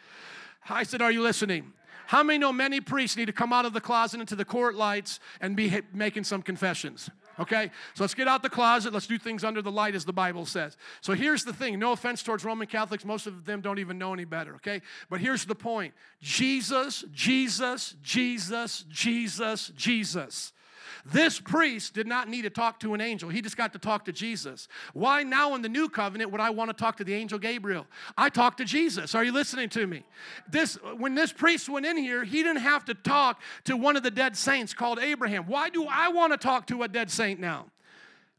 I said, Are you listening? How many know many priests need to come out of the closet into the court lights and be making some confessions? Okay, so let's get out the closet. Let's do things under the light, as the Bible says. So here's the thing no offense towards Roman Catholics, most of them don't even know any better, okay? But here's the point Jesus, Jesus, Jesus, Jesus, Jesus. This priest did not need to talk to an angel. He just got to talk to Jesus. Why now in the new covenant would I want to talk to the angel Gabriel? I talked to Jesus. Are you listening to me? This when this priest went in here, he didn't have to talk to one of the dead saints called Abraham. Why do I want to talk to a dead saint now?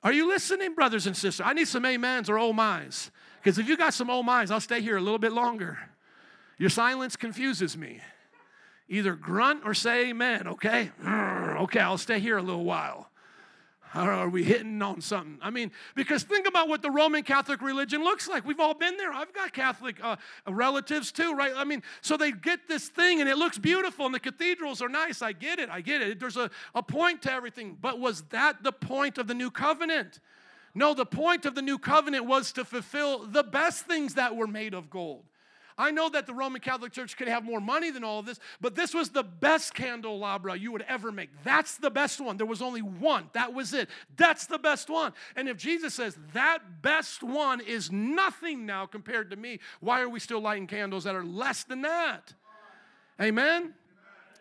Are you listening, brothers and sisters? I need some amens or oh my's. Because if you got some oh my's, I'll stay here a little bit longer. Your silence confuses me. Either grunt or say amen, okay? Okay, I'll stay here a little while. Are we hitting on something? I mean, because think about what the Roman Catholic religion looks like. We've all been there. I've got Catholic uh, relatives too, right? I mean, so they get this thing and it looks beautiful and the cathedrals are nice. I get it. I get it. There's a, a point to everything. But was that the point of the new covenant? No, the point of the new covenant was to fulfill the best things that were made of gold. I know that the Roman Catholic Church could have more money than all of this, but this was the best candelabra you would ever make. That's the best one. There was only one. That was it. That's the best one. And if Jesus says that best one is nothing now compared to me, why are we still lighting candles that are less than that? Amen?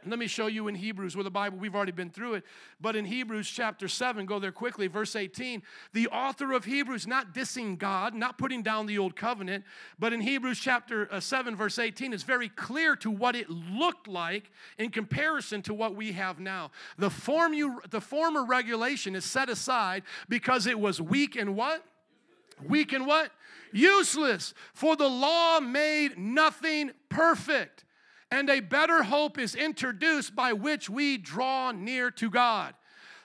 Let me show you in Hebrews with the Bible, we've already been through it, but in Hebrews chapter 7, go there quickly, verse 18, the author of Hebrews, not dissing God, not putting down the old covenant, but in Hebrews chapter uh, 7, verse 18, is very clear to what it looked like in comparison to what we have now. The, form you, the former regulation is set aside because it was weak and what? Weak and what? Useless. For the law made nothing perfect and a better hope is introduced by which we draw near to God.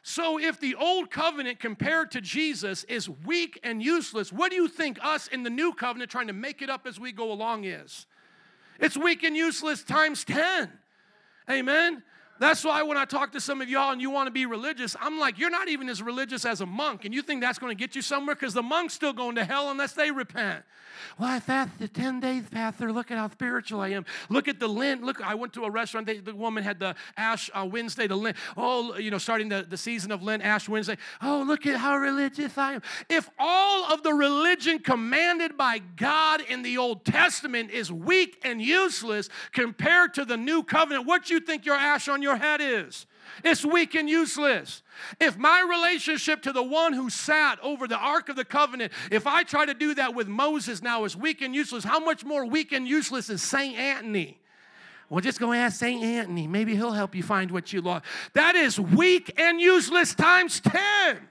So, if the old covenant compared to Jesus is weak and useless, what do you think us in the new covenant trying to make it up as we go along is? It's weak and useless times 10. Amen. That's why when I talk to some of y'all and you want to be religious, I'm like, you're not even as religious as a monk, and you think that's going to get you somewhere because the monk's still going to hell unless they repent. Well, I fasted the 10 days, Pastor. Look at how spiritual I am. Look at the Lent. Look, I went to a restaurant. They, the woman had the Ash uh, Wednesday, the Lent. Oh, you know, starting the, the season of Lent, Ash Wednesday. Oh, look at how religious I am. If all of the religion commanded by God in the Old Testament is weak and useless compared to the new covenant, what do you think your ash on your head is? It's weak and useless. If my relationship to the one who sat over the Ark of the Covenant, if I try to do that with Moses now is weak and useless, how much more weak and useless is St. Anthony? Well, just go ask St. Anthony. Maybe he'll help you find what you lost. That is weak and useless times 10.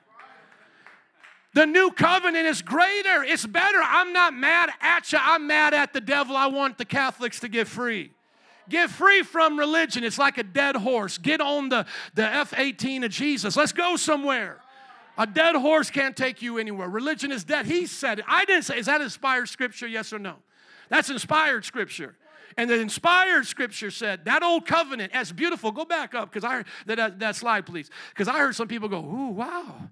The new covenant is greater, it's better. I'm not mad at you, I'm mad at the devil. I want the Catholics to get free. Get free from religion. It's like a dead horse. Get on the, the F 18 of Jesus. Let's go somewhere. A dead horse can't take you anywhere. Religion is dead. He said it. I didn't say, is that inspired scripture? Yes or no? That's inspired scripture. And the inspired scripture said that old covenant, as beautiful, go back up because I heard that, that slide, please. Because I heard some people go, ooh, wow.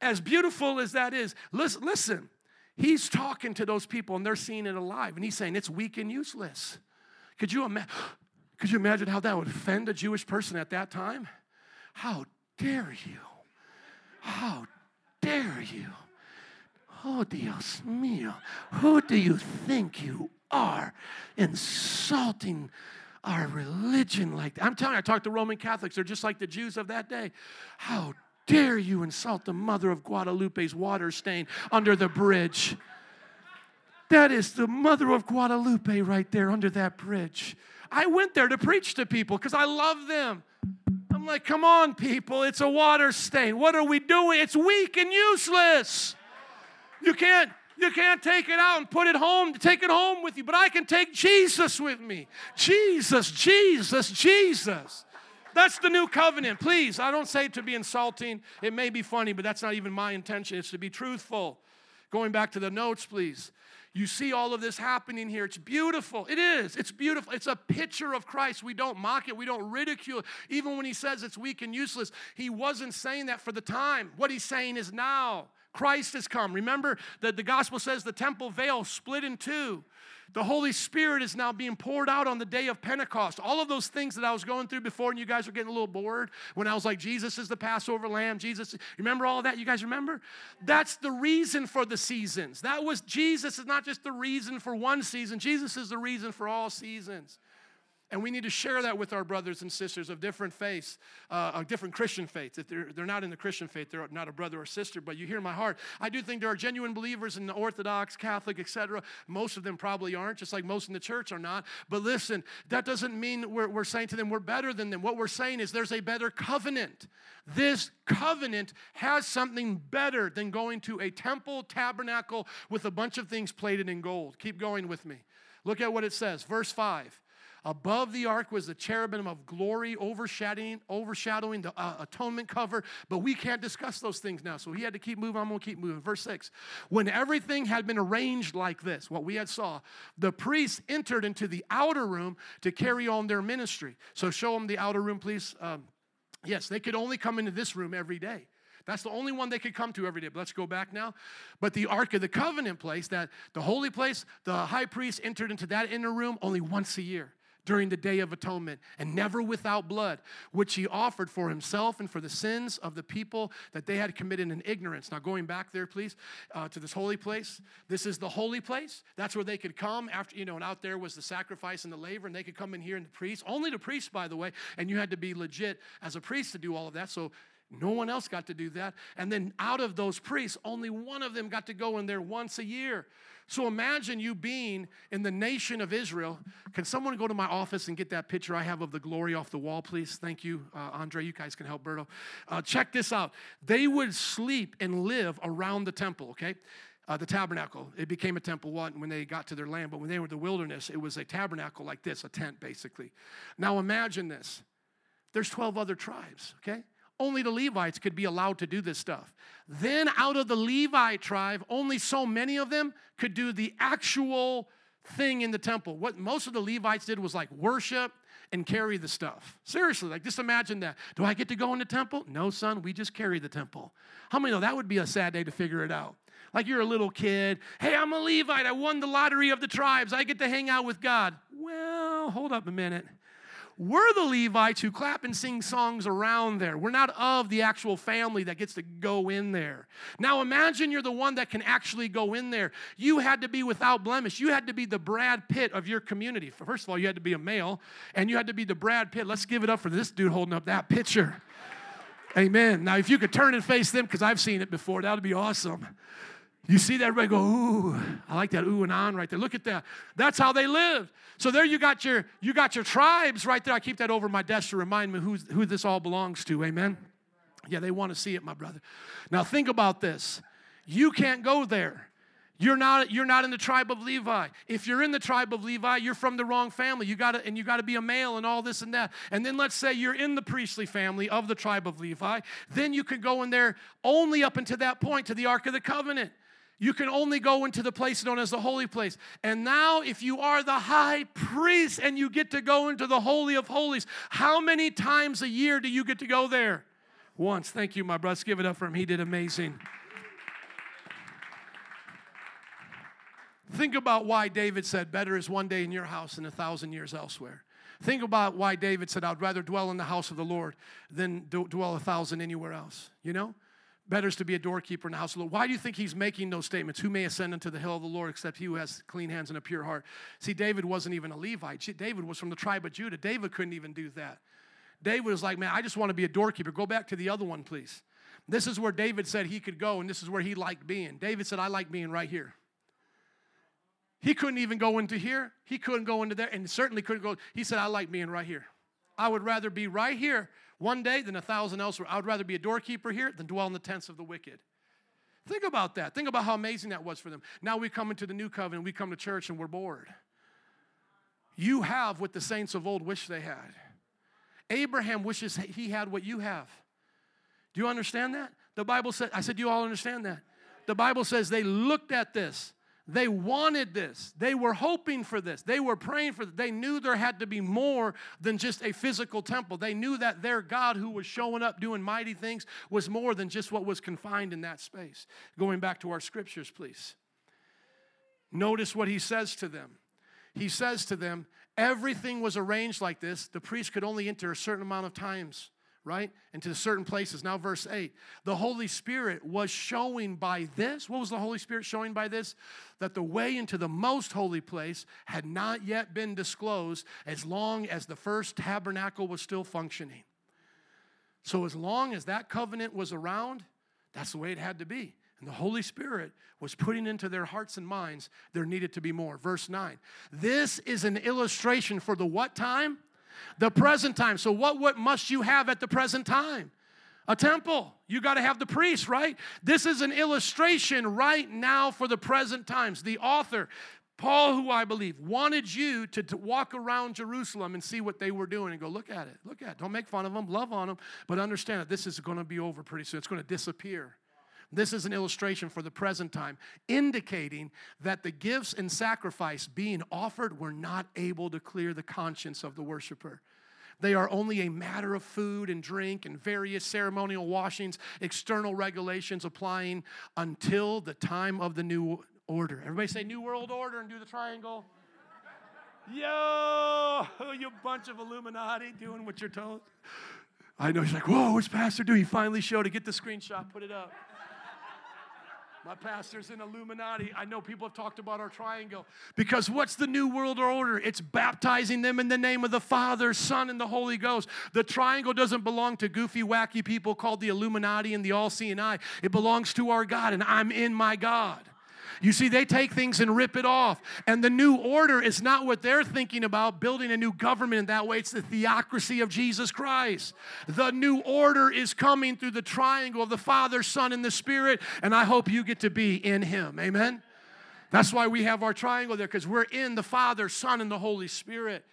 As beautiful as that is, listen, listen, he's talking to those people and they're seeing it alive. And he's saying it's weak and useless. Could you, ima- could you imagine how that would offend a Jewish person at that time? How dare you? How dare you? Oh, Dios mío. Who do you think you are insulting our religion like that? I'm telling you, I talked to Roman Catholics. They're just like the Jews of that day. How dare you insult the mother of Guadalupe's water stain under the bridge? That is the mother of Guadalupe right there under that bridge. I went there to preach to people because I love them. I'm like, come on, people, it's a water stain. What are we doing? It's weak and useless. You can't you can't take it out and put it home, take it home with you, but I can take Jesus with me. Jesus, Jesus, Jesus. That's the new covenant. Please, I don't say it to be insulting. It may be funny, but that's not even my intention. It's to be truthful. Going back to the notes, please. You see all of this happening here. It's beautiful. It is. It's beautiful. It's a picture of Christ. We don't mock it, we don't ridicule it. Even when he says it's weak and useless, he wasn't saying that for the time. What he's saying is now. Christ has come. Remember that the gospel says the temple veil split in two. The Holy Spirit is now being poured out on the day of Pentecost. All of those things that I was going through before, and you guys were getting a little bored when I was like, Jesus is the Passover lamb. Jesus, remember all that? You guys remember? That's the reason for the seasons. That was Jesus is not just the reason for one season, Jesus is the reason for all seasons. And we need to share that with our brothers and sisters of different faiths, uh, of different Christian faiths. If they're, they're not in the Christian faith, they're not a brother or sister, but you hear my heart. I do think there are genuine believers in the Orthodox, Catholic, etc. Most of them probably aren't, just like most in the church are not. But listen, that doesn't mean we're, we're saying to them we're better than them. What we're saying is there's a better covenant. This covenant has something better than going to a temple tabernacle with a bunch of things plated in gold. Keep going with me. Look at what it says, verse 5. Above the ark was the cherubim of glory overshadowing, overshadowing the uh, atonement cover, but we can't discuss those things now. So he had to keep moving. I'm going to keep moving. Verse 6. When everything had been arranged like this, what we had saw, the priests entered into the outer room to carry on their ministry. So show them the outer room, please. Um, yes, they could only come into this room every day. That's the only one they could come to every day. But let's go back now. But the Ark of the Covenant place, that the holy place, the high priest entered into that inner room only once a year. During the day of atonement, and never without blood, which he offered for himself and for the sins of the people that they had committed in ignorance. Now, going back there, please, uh, to this holy place. This is the holy place. That's where they could come after, you know, and out there was the sacrifice and the laver, and they could come in here and the priest, only the priest, by the way, and you had to be legit as a priest to do all of that. So no one else got to do that. And then out of those priests, only one of them got to go in there once a year. So imagine you being in the nation of Israel. Can someone go to my office and get that picture I have of the glory off the wall, please? Thank you, uh, Andre. You guys can help Berto. Uh, check this out. They would sleep and live around the temple, okay? Uh, the tabernacle. It became a temple when they got to their land, but when they were in the wilderness, it was a tabernacle like this, a tent basically. Now imagine this. There's 12 other tribes, okay? Only the Levites could be allowed to do this stuff. Then, out of the Levi tribe, only so many of them could do the actual thing in the temple. What most of the Levites did was like worship and carry the stuff. Seriously, like just imagine that. Do I get to go in the temple? No, son, we just carry the temple. How many know that would be a sad day to figure it out? Like you're a little kid. Hey, I'm a Levite. I won the lottery of the tribes. I get to hang out with God. Well, hold up a minute. We're the Levites who clap and sing songs around there. We're not of the actual family that gets to go in there. Now imagine you're the one that can actually go in there. You had to be without blemish. You had to be the Brad Pitt of your community. First of all, you had to be a male, and you had to be the Brad Pitt. Let's give it up for this dude holding up that picture. Amen. Now, if you could turn and face them, because I've seen it before, that would be awesome. You see that? Everybody go, ooh. I like that ooh and on right there. Look at that. That's how they lived. So there you got your you got your tribes right there. I keep that over my desk to remind me who, who this all belongs to. Amen. Yeah, they want to see it, my brother. Now think about this. You can't go there. You're not, you're not in the tribe of Levi. If you're in the tribe of Levi, you're from the wrong family. You gotta, and you got to be a male and all this and that. And then let's say you're in the priestly family of the tribe of Levi. Then you could go in there only up until that point to the Ark of the Covenant. You can only go into the place known as the holy place. And now, if you are the high priest and you get to go into the Holy of Holies, how many times a year do you get to go there? Once. Thank you, my brother. Let's give it up for him. He did amazing. Think about why David said, Better is one day in your house than a thousand years elsewhere. Think about why David said, I'd rather dwell in the house of the Lord than dwell a thousand anywhere else. You know? Better is to be a doorkeeper in the house of the Lord. Why do you think he's making those statements? Who may ascend into the hill of the Lord except he who has clean hands and a pure heart? See, David wasn't even a Levite. David was from the tribe of Judah. David couldn't even do that. David was like, man, I just want to be a doorkeeper. Go back to the other one, please. This is where David said he could go, and this is where he liked being. David said, I like being right here. He couldn't even go into here. He couldn't go into there, and certainly couldn't go. He said, I like being right here. I would rather be right here one day than a thousand elsewhere. I would rather be a doorkeeper here than dwell in the tents of the wicked. Think about that. Think about how amazing that was for them. Now we come into the new covenant, we come to church and we're bored. You have what the saints of old wish they had. Abraham wishes he had what you have. Do you understand that? The Bible said, I said, you all understand that? The Bible says they looked at this they wanted this. They were hoping for this. They were praying for this. They knew there had to be more than just a physical temple. They knew that their God, who was showing up doing mighty things, was more than just what was confined in that space. Going back to our scriptures, please. Notice what he says to them. He says to them, Everything was arranged like this. The priest could only enter a certain amount of times right? Into certain places. Now, verse 8. The Holy Spirit was showing by this. What was the Holy Spirit showing by this? That the way into the most holy place had not yet been disclosed as long as the first tabernacle was still functioning. So, as long as that covenant was around, that's the way it had to be. And the Holy Spirit was putting into their hearts and minds there needed to be more. Verse 9. This is an illustration for the what time? The present time. So, what, what must you have at the present time? A temple. You got to have the priest, right? This is an illustration right now for the present times. The author, Paul, who I believe, wanted you to, to, walk around Jerusalem and see what they were doing and go, look at it, look at it. Don't make fun of them, love on them, but understand that this is going to be over pretty soon. It's going to disappear. This is an illustration for the present time, indicating that the gifts and sacrifice being offered were not able to clear the conscience of the worshiper. They are only a matter of food and drink and various ceremonial washings, external regulations applying until the time of the new order. Everybody say new world order and do the triangle. Yo, you bunch of Illuminati doing what you're told. I know he's like, whoa, what's Pastor do? He finally showed it. Get the screenshot, put it up. My pastor's in Illuminati. I know people have talked about our triangle because what's the New World Order? It's baptizing them in the name of the Father, Son, and the Holy Ghost. The triangle doesn't belong to goofy, wacky people called the Illuminati and the All Seeing Eye. It belongs to our God, and I'm in my God. You see, they take things and rip it off. And the new order is not what they're thinking about, building a new government in that way. It's the theocracy of Jesus Christ. The new order is coming through the triangle of the Father, Son, and the Spirit. And I hope you get to be in Him. Amen? That's why we have our triangle there, because we're in the Father, Son, and the Holy Spirit.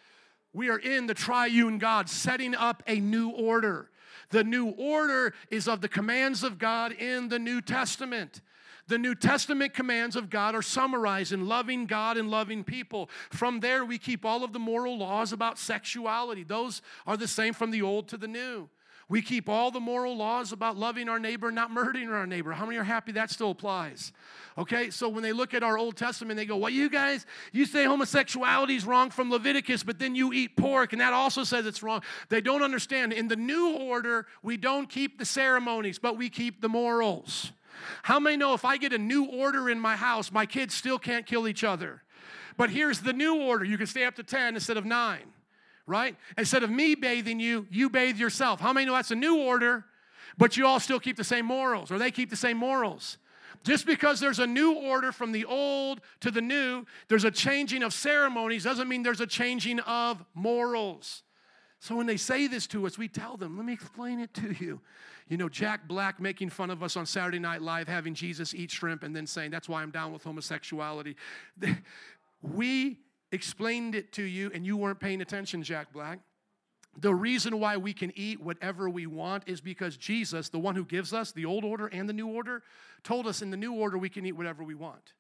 We are in the triune God, setting up a new order. The new order is of the commands of God in the New Testament. The New Testament commands of God are summarized in loving God and loving people. From there, we keep all of the moral laws about sexuality. Those are the same from the Old to the New. We keep all the moral laws about loving our neighbor, not murdering our neighbor. How many are happy that still applies? Okay, so when they look at our Old Testament, they go, Well, you guys, you say homosexuality is wrong from Leviticus, but then you eat pork, and that also says it's wrong. They don't understand. In the new order, we don't keep the ceremonies, but we keep the morals. How many know if I get a new order in my house, my kids still can't kill each other? But here's the new order you can stay up to 10 instead of 9, right? Instead of me bathing you, you bathe yourself. How many know that's a new order, but you all still keep the same morals, or they keep the same morals? Just because there's a new order from the old to the new, there's a changing of ceremonies, doesn't mean there's a changing of morals. So when they say this to us, we tell them, let me explain it to you. You know, Jack Black making fun of us on Saturday Night Live, having Jesus eat shrimp, and then saying, That's why I'm down with homosexuality. (laughs) We explained it to you, and you weren't paying attention, Jack Black. The reason why we can eat whatever we want is because Jesus, the one who gives us the old order and the new order, told us in the new order we can eat whatever we want.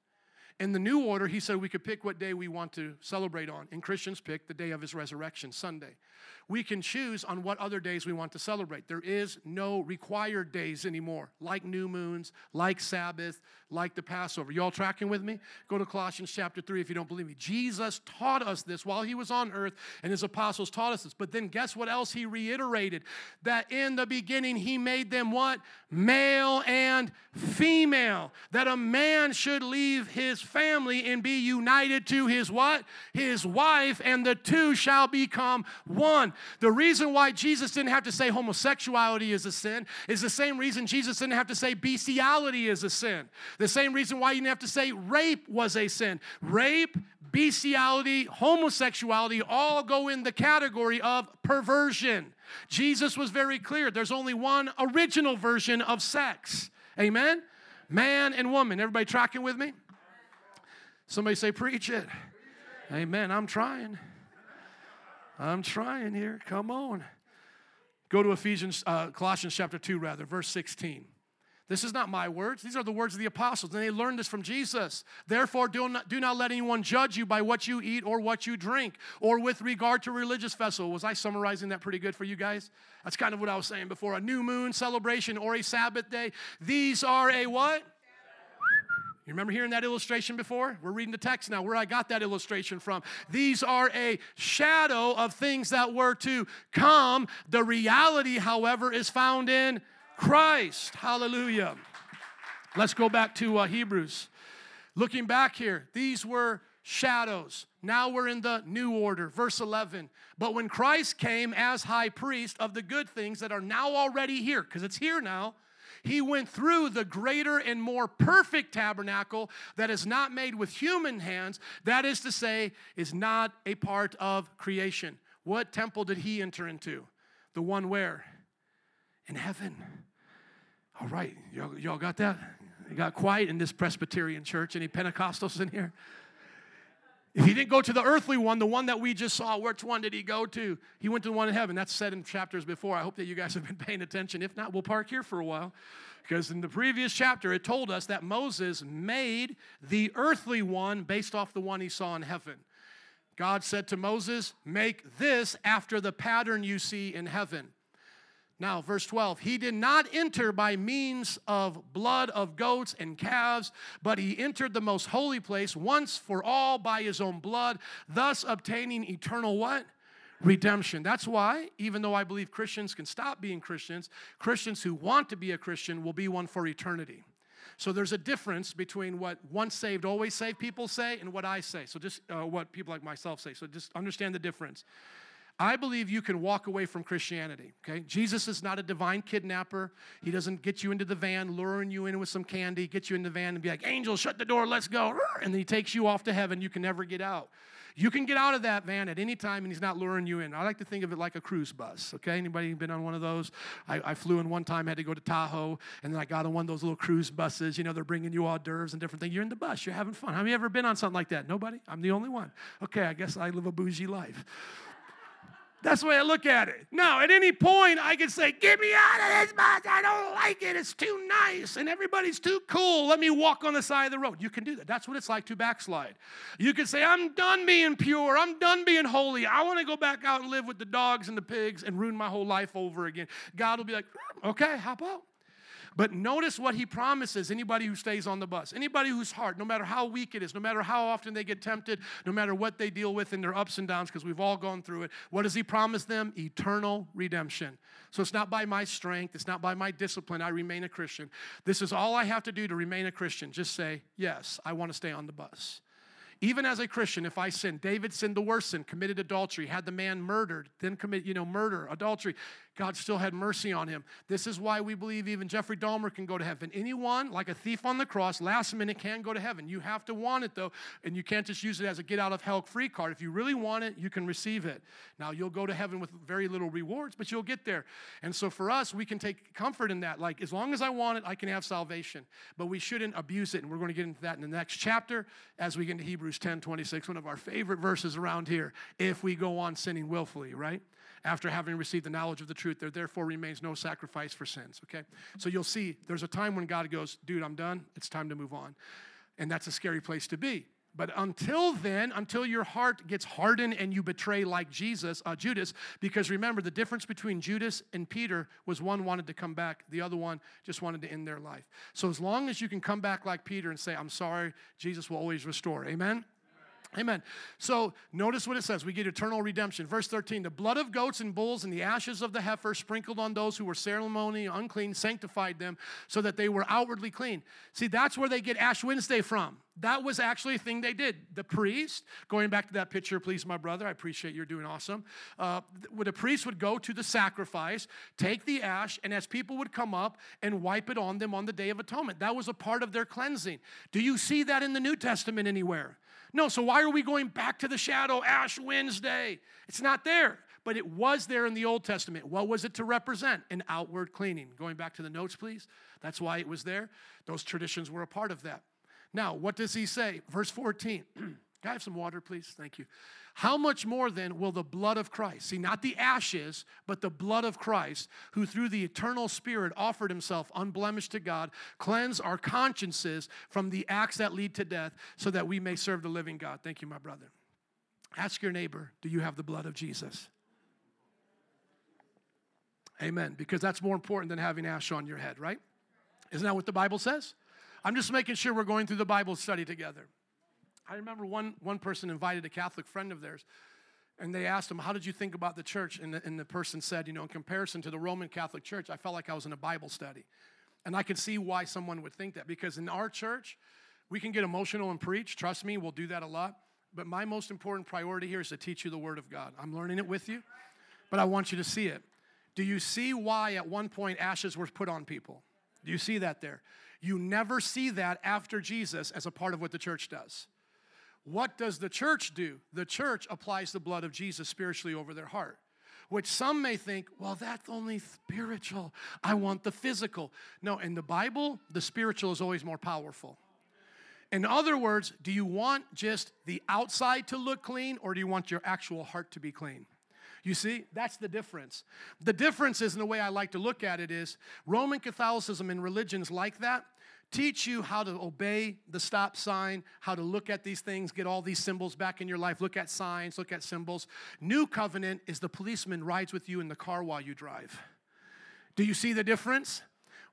In the new order, he said we could pick what day we want to celebrate on. And Christians pick the day of his resurrection, Sunday we can choose on what other days we want to celebrate. There is no required days anymore, like new moons, like Sabbath, like the Passover. You all tracking with me? Go to Colossians chapter 3 if you don't believe me. Jesus taught us this while he was on earth, and his apostles taught us this. But then guess what else he reiterated? That in the beginning he made them what? Male and female. That a man should leave his family and be united to his what? His wife, and the two shall become one. The reason why Jesus didn't have to say homosexuality is a sin is the same reason Jesus didn't have to say bestiality is a sin. The same reason why you didn't have to say rape was a sin. Rape, bestiality, homosexuality all go in the category of perversion. Jesus was very clear there's only one original version of sex. Amen? Man and woman. Everybody tracking with me? Somebody say, Preach it. Amen. I'm trying. I'm trying here. Come on. Go to Ephesians, uh, Colossians chapter 2, rather, verse 16. This is not my words. These are the words of the apostles, and they learned this from Jesus. Therefore, do not, do not let anyone judge you by what you eat or what you drink, or with regard to religious festival. Was I summarizing that pretty good for you guys? That's kind of what I was saying before. A new moon celebration or a Sabbath day. These are a what? You remember hearing that illustration before? We're reading the text now, where I got that illustration from. These are a shadow of things that were to come. The reality, however, is found in Christ. Hallelujah. Let's go back to uh, Hebrews. Looking back here, these were shadows. Now we're in the new order. Verse 11. But when Christ came as high priest of the good things that are now already here, because it's here now, he went through the greater and more perfect tabernacle that is not made with human hands, that is to say, is not a part of creation. What temple did he enter into? The one where? In heaven. All right, y'all, y'all got that? Got quiet in this Presbyterian church. Any Pentecostals in here? If he didn't go to the earthly one, the one that we just saw, which one did he go to? He went to the one in heaven. That's said in chapters before. I hope that you guys have been (laughs) paying attention. If not, we'll park here for a while. Because in the previous chapter, it told us that Moses made the earthly one based off the one he saw in heaven. God said to Moses, Make this after the pattern you see in heaven. Now, verse 12, he did not enter by means of blood of goats and calves, but he entered the most holy place once for all by his own blood, thus obtaining eternal what? Redemption. That's why, even though I believe Christians can stop being Christians, Christians who want to be a Christian will be one for eternity. So there's a difference between what once saved, always saved people say and what I say. So just uh, what people like myself say. So just understand the difference. I believe you can walk away from Christianity, okay? Jesus is not a divine kidnapper. He doesn't get you into the van, luring you in with some candy, get you in the van and be like, Angel, shut the door, let's go. And then he takes you off to heaven. You can never get out. You can get out of that van at any time and he's not luring you in. I like to think of it like a cruise bus, okay? Anybody been on one of those? I, I flew in one time, had to go to Tahoe, and then I got on one of those little cruise buses. You know, they're bringing you hors d'oeuvres and different things. You're in the bus, you're having fun. Have you ever been on something like that? Nobody? I'm the only one. Okay, I guess I live a bougie life. That's the way I look at it. Now, at any point, I could say, Get me out of this bus. I don't like it. It's too nice and everybody's too cool. Let me walk on the side of the road. You can do that. That's what it's like to backslide. You can say, I'm done being pure. I'm done being holy. I want to go back out and live with the dogs and the pigs and ruin my whole life over again. God will be like, Okay, hop out. But notice what he promises anybody who stays on the bus, anybody whose heart, no matter how weak it is, no matter how often they get tempted, no matter what they deal with in their ups and downs, because we've all gone through it, what does he promise them? Eternal redemption. So it's not by my strength, it's not by my discipline, I remain a Christian. This is all I have to do to remain a Christian. Just say, Yes, I want to stay on the bus. Even as a Christian, if I sin, David sinned the worst sin, committed adultery, had the man murdered, then commit, you know, murder, adultery. God still had mercy on him. This is why we believe even Jeffrey Dahmer can go to heaven. Anyone, like a thief on the cross, last minute can go to heaven. You have to want it though, and you can't just use it as a get out of hell free card. If you really want it, you can receive it. Now, you'll go to heaven with very little rewards, but you'll get there. And so for us, we can take comfort in that. Like, as long as I want it, I can have salvation. But we shouldn't abuse it, and we're going to get into that in the next chapter as we get into Hebrews 10 26, one of our favorite verses around here. If we go on sinning willfully, right? After having received the knowledge of the truth, there therefore remains no sacrifice for sins, okay? So you'll see there's a time when God goes, dude, I'm done. It's time to move on. And that's a scary place to be. But until then, until your heart gets hardened and you betray like Jesus, uh, Judas, because remember the difference between Judas and Peter was one wanted to come back, the other one just wanted to end their life. So as long as you can come back like Peter and say, I'm sorry, Jesus will always restore. Amen? Amen. So notice what it says. We get eternal redemption. Verse 13 the blood of goats and bulls and the ashes of the heifer sprinkled on those who were ceremonially unclean sanctified them so that they were outwardly clean. See, that's where they get Ash Wednesday from. That was actually a thing they did. The priest, going back to that picture, please, my brother, I appreciate you're doing awesome. Uh, the priest would go to the sacrifice, take the ash, and as people would come up and wipe it on them on the Day of Atonement, that was a part of their cleansing. Do you see that in the New Testament anywhere? No, so why are we going back to the shadow, Ash Wednesday? It's not there, but it was there in the Old Testament. What was it to represent? An outward cleaning. Going back to the notes, please. That's why it was there. Those traditions were a part of that. Now, what does he say? Verse 14. (clears throat) Can I have some water, please? Thank you. How much more then will the blood of Christ, see, not the ashes, but the blood of Christ, who through the eternal Spirit offered himself unblemished to God, cleanse our consciences from the acts that lead to death, so that we may serve the living God? Thank you, my brother. Ask your neighbor, do you have the blood of Jesus? Amen. Because that's more important than having ash on your head, right? Isn't that what the Bible says? I'm just making sure we're going through the Bible study together. I remember one, one person invited a Catholic friend of theirs, and they asked him, How did you think about the church? And the, and the person said, You know, in comparison to the Roman Catholic Church, I felt like I was in a Bible study. And I could see why someone would think that, because in our church, we can get emotional and preach. Trust me, we'll do that a lot. But my most important priority here is to teach you the Word of God. I'm learning it with you, but I want you to see it. Do you see why at one point ashes were put on people? Do you see that there? You never see that after Jesus as a part of what the church does. What does the church do? The church applies the blood of Jesus spiritually over their heart, which some may think, well, that's only spiritual. I want the physical. No, in the Bible, the spiritual is always more powerful. In other words, do you want just the outside to look clean or do you want your actual heart to be clean? You see, that's the difference. The difference is in the way I like to look at it is Roman Catholicism and religions like that teach you how to obey the stop sign, how to look at these things, get all these symbols back in your life, look at signs, look at symbols. New covenant is the policeman rides with you in the car while you drive. Do you see the difference?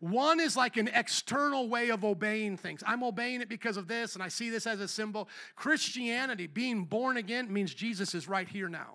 One is like an external way of obeying things. I'm obeying it because of this, and I see this as a symbol. Christianity, being born again, means Jesus is right here now.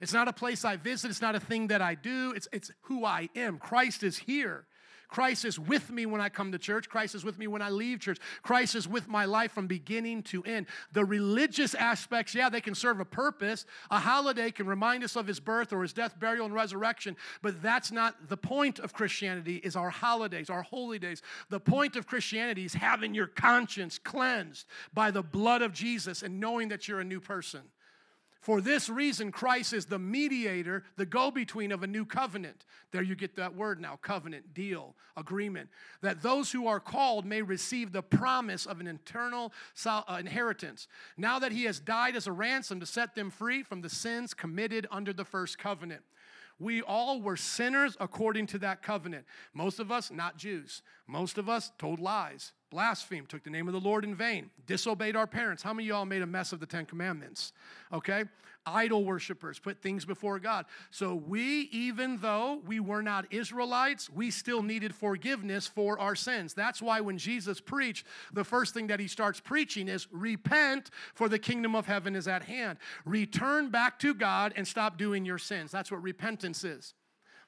It's not a place I visit, it's not a thing that I do, it's, it's who I am. Christ is here. Christ is with me when I come to church. Christ is with me when I leave church. Christ is with my life from beginning to end. The religious aspects, yeah, they can serve a purpose. A holiday can remind us of his birth or his death, burial, and resurrection, but that's not the point of Christianity is our holidays, our holy days. The point of Christianity is having your conscience cleansed by the blood of Jesus and knowing that you're a new person. For this reason, Christ is the mediator, the go between of a new covenant. There you get that word now covenant, deal, agreement. That those who are called may receive the promise of an eternal uh, inheritance. Now that he has died as a ransom to set them free from the sins committed under the first covenant. We all were sinners according to that covenant. Most of us, not Jews. Most of us told lies, blasphemed, took the name of the Lord in vain, disobeyed our parents. How many of y'all made a mess of the Ten Commandments? Okay? idol worshippers, put things before God. So we, even though we were not Israelites, we still needed forgiveness for our sins. That's why when Jesus preached, the first thing that he starts preaching is repent, for the kingdom of heaven is at hand. Return back to God and stop doing your sins. That's what repentance is.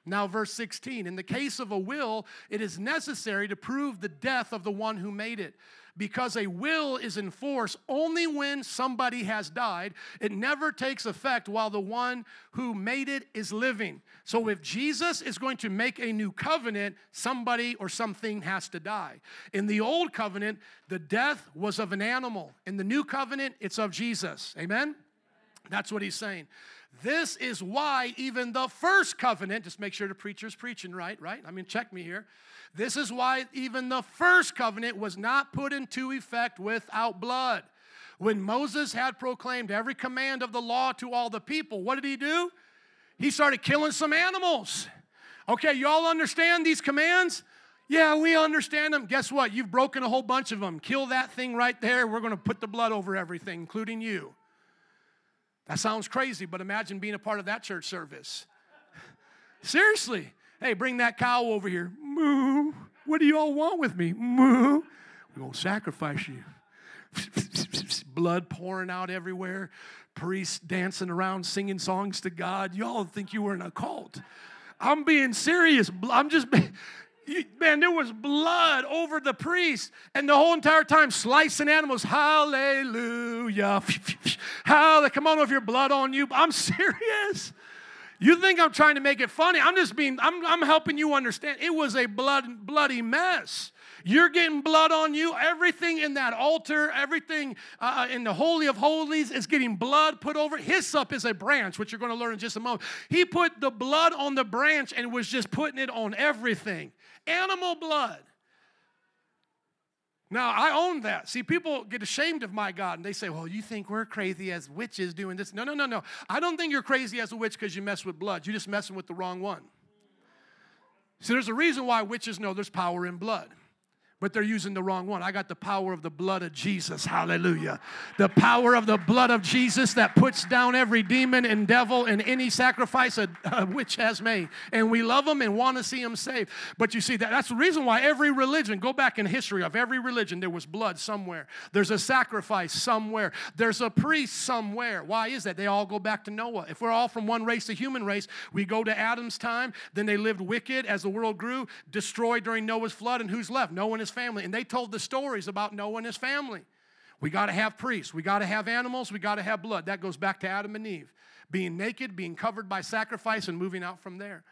Now, verse 16 In the case of a will, it is necessary to prove the death of the one who made it because a will is in force only when somebody has died. It never takes effect while the one who made it is living. So if Jesus is going to make a new covenant, somebody or something has to die. In the old covenant, the death was of an animal. In the new covenant, it's of Jesus. Amen? That's what he's saying. This is why even the first covenant, just make sure the preacher's preaching right, right? I mean, check me here. This is why even the first covenant was not put into effect without blood. When Moses had proclaimed every command of the law to all the people, what did he do? He started killing some animals. Okay, y'all understand these commands? Yeah, we understand them. Guess what? You've broken a whole bunch of them. Kill that thing right there. We're going to put the blood over everything, including you. That sounds crazy, but imagine being a part of that church service. Seriously. Hey, bring that cow over here. Moo. What do you all want with me? Moo. We're going to sacrifice you. (laughs) Blood pouring out everywhere. Priests dancing around singing songs to God. Y'all think you were in a cult. I'm being serious. I'm just, man, there was blood over the priest, and the whole entire time slicing animals. Hallelujah. (laughs) Hallelujah. Come on, with your blood on you. I'm (laughs) serious. You think I'm trying to make it funny? I'm just being, I'm, I'm helping you understand. It was a blood, bloody mess. You're getting blood on you. Everything in that altar, everything uh, in the Holy of Holies is getting blood put over. Hyssop is a branch, which you're going to learn in just a moment. He put the blood on the branch and was just putting it on everything. Animal blood. Now, I own that. See, people get ashamed of my God and they say, well, you think we're crazy as witches doing this. No, no, no, no. I don't think you're crazy as a witch because you mess with blood. You're just messing with the wrong one. See, there's a reason why witches know there's power in blood but they're using the wrong one. I got the power of the blood of Jesus. Hallelujah. The power of the blood of Jesus that puts down every demon and devil and any sacrifice a, a witch has made. And we love them and want to see them saved. But you see, that, that's the reason why every religion, go back in history of every religion, there was blood somewhere. There's a sacrifice somewhere. There's a priest somewhere. Why is that? They all go back to Noah. If we're all from one race, the human race, we go to Adam's time, then they lived wicked as the world grew, destroyed during Noah's flood, and who's left? No one is his family. And they told the stories about Noah and his family. We got to have priests. We got to have animals. We got to have blood. That goes back to Adam and Eve being naked, being covered by sacrifice, and moving out from there.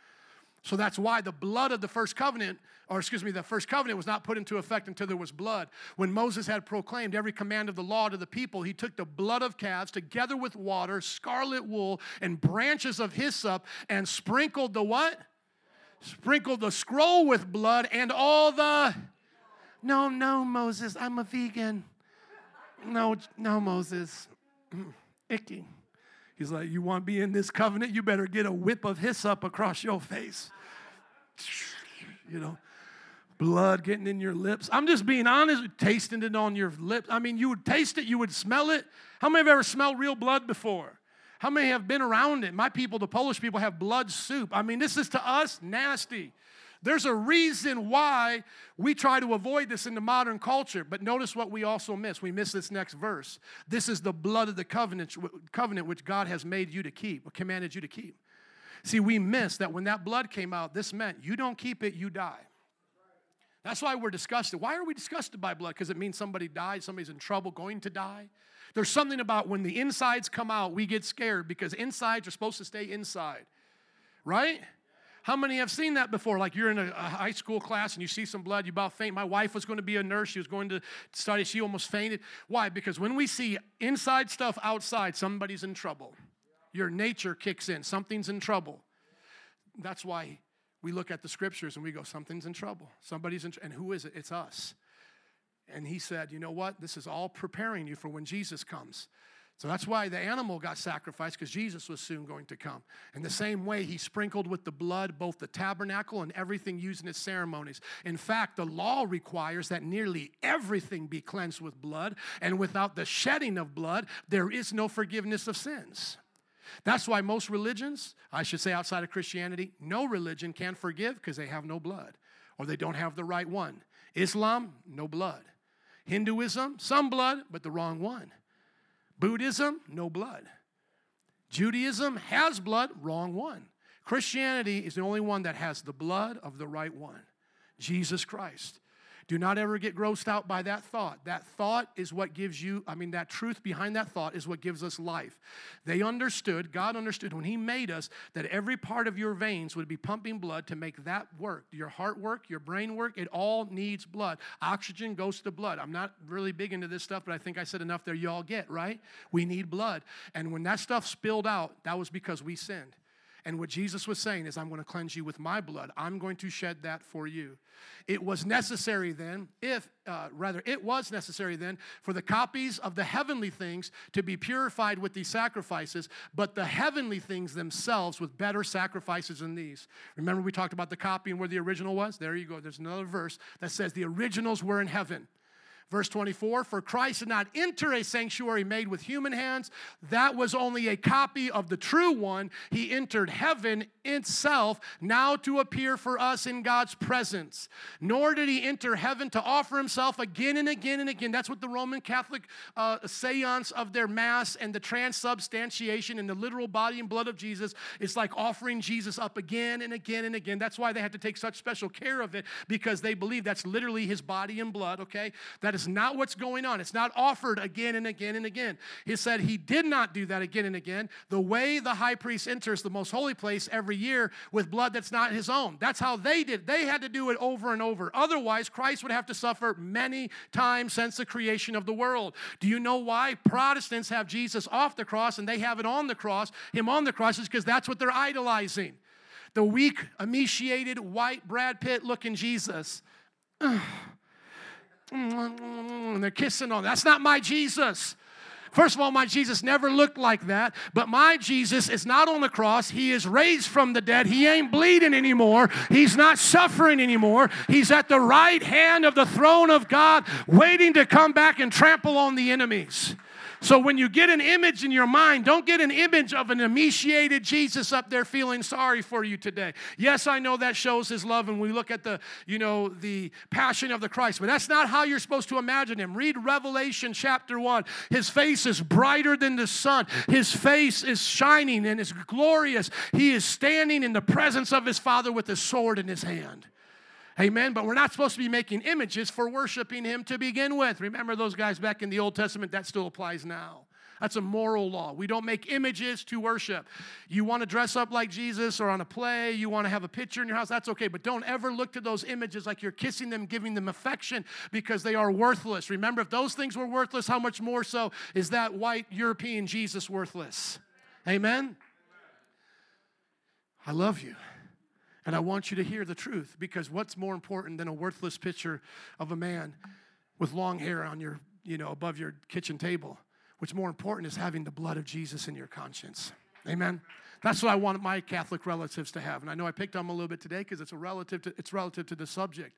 So that's why the blood of the first covenant, or excuse me, the first covenant was not put into effect until there was blood. When Moses had proclaimed every command of the law to the people, he took the blood of calves together with water, scarlet wool, and branches of hyssop and sprinkled the what? Sprinkled the scroll with blood and all the no, no, Moses, I'm a vegan. No, no, Moses. Mm, icky. He's like, You want to be in this covenant? You better get a whip of hyssop across your face. You know, blood getting in your lips. I'm just being honest, tasting it on your lips. I mean, you would taste it, you would smell it. How many have ever smelled real blood before? How many have been around it? My people, the Polish people, have blood soup. I mean, this is to us nasty. There's a reason why we try to avoid this in the modern culture. But notice what we also miss. We miss this next verse. This is the blood of the covenant, covenant which God has made you to keep, or commanded you to keep. See, we miss that when that blood came out, this meant you don't keep it, you die. That's why we're disgusted. Why are we disgusted by blood? Because it means somebody died, somebody's in trouble, going to die. There's something about when the insides come out, we get scared because insides are supposed to stay inside, right? How many have seen that before? Like you're in a, high school class and you see some blood, you about faint. My wife was going to be a nurse. She was going to study. She almost fainted. Why? Because when we see inside stuff outside, somebody's in trouble. Your nature kicks in. Something's in trouble. That's why we look at the scriptures and we go, something's in trouble. Somebody's in, and who is it? It's us. And he said, you know what? This is all preparing you for when Jesus comes. So that's why the animal got sacrificed because Jesus was soon going to come. In the same way, he sprinkled with the blood both the tabernacle and everything used in its ceremonies. In fact, the law requires that nearly everything be cleansed with blood, and without the shedding of blood, there is no forgiveness of sins. That's why most religions, I should say outside of Christianity, no religion can forgive because they have no blood or they don't have the right one. Islam, no blood. Hinduism, some blood, but the wrong one. Buddhism, no blood. Judaism has blood, wrong one. Christianity is the only one that has the blood of the right one, Jesus Christ. Do not ever get grossed out by that thought. That thought is what gives you, I mean, that truth behind that thought is what gives us life. They understood, God understood when He made us, that every part of your veins would be pumping blood to make that work. Your heart work, your brain work, it all needs blood. Oxygen goes to blood. I'm not really big into this stuff, but I think I said enough there you all get, right? We need blood. And when that stuff spilled out, that was because we sinned. And what Jesus was saying is, I'm going to cleanse you with my blood. I'm going to shed that for you. It was necessary then, if, uh, rather, it was necessary then for the copies of the heavenly things to be purified with these sacrifices, but the heavenly things themselves with better sacrifices than these. Remember, we talked about the copy and where the original was? There you go. There's another verse that says the originals were in heaven. Verse 24, for Christ did not enter a sanctuary made with human hands. That was only a copy of the true one. He entered heaven itself, now to appear for us in God's presence. Nor did he enter heaven to offer himself again and again and again. That's what the Roman Catholic uh, seance of their Mass and the transubstantiation and the literal body and blood of Jesus is like offering Jesus up again and again and again. That's why they had to take such special care of it because they believe that's literally his body and blood, okay? That is not what's going on. It's not offered again and again and again. He said he did not do that again and again. The way the high priest enters the most holy place every year with blood that's not his own. That's how they did. They had to do it over and over. Otherwise, Christ would have to suffer many times since the creation of the world. Do you know why Protestants have Jesus off the cross and they have it on the cross? Him on the cross is because that's what they're idolizing. The weak, emaciated, white Brad Pitt looking Jesus. And they're kissing on. That's not my Jesus. First of all, my Jesus never looked like that, but my Jesus is not on the cross. He is raised from the dead. He ain't bleeding anymore. He's not suffering anymore. He's at the right hand of the throne of God, waiting to come back and trample on the enemies. So when you get an image in your mind, don't get an image of an emaciated Jesus up there feeling sorry for you today. Yes, I know that shows his love and we look at the, you know, the passion of the Christ, but that's not how you're supposed to imagine him. Read Revelation chapter 1. His face is brighter than the sun. His face is shining and is glorious. He is standing in the presence of his Father with a sword in his hand. Amen. But we're not supposed to be making images for worshiping Him to begin with. Remember those guys back in the Old Testament? That still applies now. That's a moral law. We don't make images to worship. You want to dress up like Jesus or on a play, you want to have a picture in your house, that's okay. But don't ever look to those images like you're kissing them, giving them affection because they are worthless. Remember, if those things were worthless, how much more so is that white European Jesus worthless? Amen? I love you. And I want you to hear the truth because what's more important than a worthless picture of a man with long hair on your, you know, above your kitchen table? What's more important is having the blood of Jesus in your conscience. Amen. That's what I want my Catholic relatives to have. And I know I picked on them a little bit today because it's a relative to, it's relative to the subject.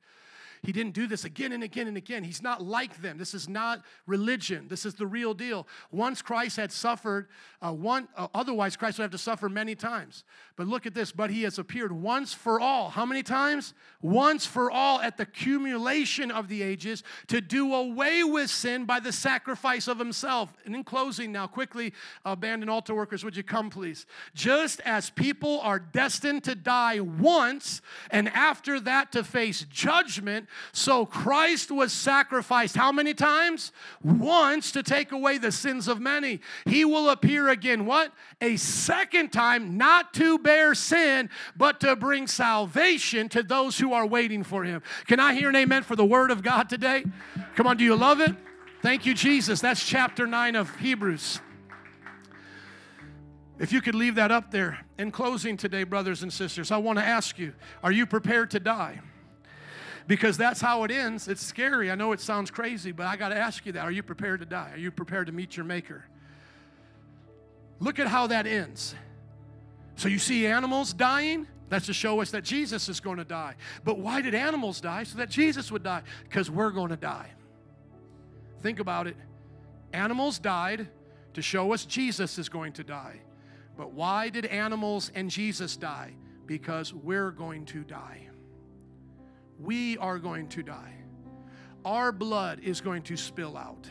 He didn't do this again and again and again. He's not like them. This is not religion. This is the real deal. Once Christ had suffered, uh, one uh, otherwise Christ would have to suffer many times. But look at this. But he has appeared once for all. How many times? Once for all at the accumulation of the ages to do away with sin by the sacrifice of himself. And in closing, now quickly, abandoned altar workers, would you come, please? Just as people are destined to die once, and after that to face judgment, so Christ was sacrificed how many times? Once to take away the sins of many. He will appear again, what? A second time, not to bear sin, but to bring salvation to those who are waiting for him. Can I hear an amen for the word of God today? Come on, do you love it? Thank you, Jesus. That's chapter 9 of Hebrews. If you could leave that up there. In closing today, brothers and sisters, I want to ask you are you prepared to die? Because that's how it ends. It's scary. I know it sounds crazy, but I got to ask you that. Are you prepared to die? Are you prepared to meet your Maker? Look at how that ends. So you see animals dying? That's to show us that Jesus is going to die. But why did animals die? So that Jesus would die. Because we're going to die. Think about it. Animals died to show us Jesus is going to die. But why did animals and Jesus die? Because we're going to die. We are going to die. Our blood is going to spill out.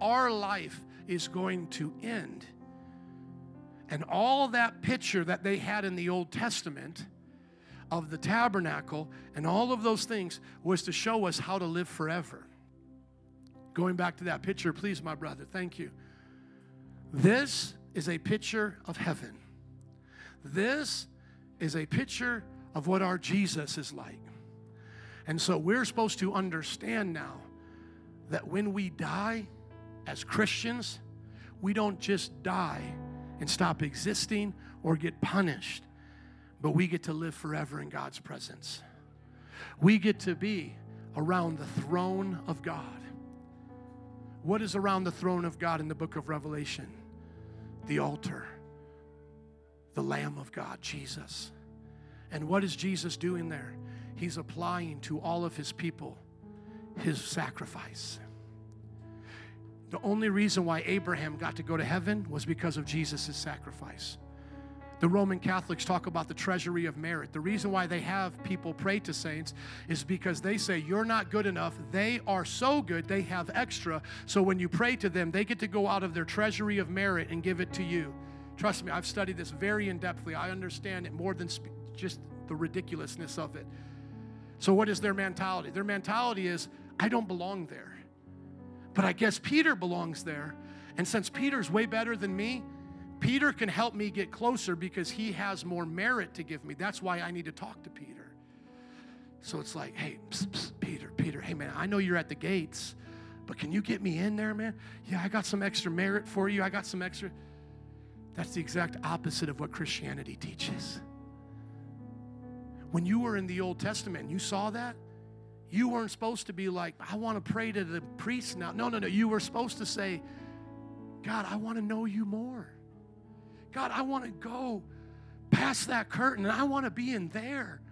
Our life is going to end. And all that picture that they had in the Old Testament of the tabernacle and all of those things was to show us how to live forever. Going back to that picture, please, my brother, thank you. This is a picture of heaven. This is a picture of what our Jesus is like. And so we're supposed to understand now that when we die as Christians, we don't just die and stop existing or get punished, but we get to live forever in God's presence. We get to be around the throne of God. What is around the throne of God in the book of Revelation? the altar, the Lamb of God, Jesus. And what is Jesus doing there? He's applying to all of his people his sacrifice. The only reason why Abraham got to go to heaven was because of Jesus' sacrifice. The Roman Catholics talk about the treasury of merit. The reason why they have people pray to saints is because they say, You're not good enough. They are so good, they have extra. So when you pray to them, they get to go out of their treasury of merit and give it to you. Trust me, I've studied this very in depthly. I understand it more than sp- just the ridiculousness of it. So, what is their mentality? Their mentality is, I don't belong there. But I guess Peter belongs there. And since Peter's way better than me, Peter can help me get closer because he has more merit to give me. That's why I need to talk to Peter. So it's like, hey, psst, psst, Peter, Peter, hey, man, I know you're at the gates, but can you get me in there, man? Yeah, I got some extra merit for you. I got some extra. That's the exact opposite of what Christianity teaches. When you were in the Old Testament, you saw that. You weren't supposed to be like, I want to pray to the priest now. No, no, no. You were supposed to say, God, I want to know you more. God, I want to go past that curtain and I want to be in there.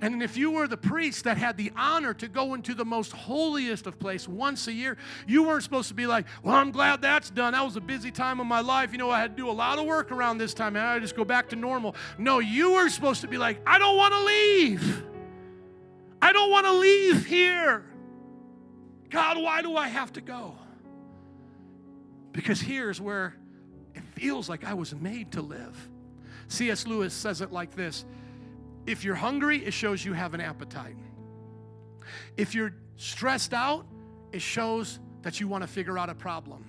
And if you were the priest that had the honor to go into the most holiest of place once a year, you weren't supposed to be like, well, I'm glad that's done. That was a busy time of my life. You know, I had to do a lot of work around this time, and I just go back to normal. No, you were supposed to be like, I don't want to leave. I don't want to leave here. God, why do I have to go? Because here's where it feels like I was made to live. C.S. Lewis says it like this If you're hungry, it shows you have an appetite. If you're stressed out, it shows that you want to figure out a problem.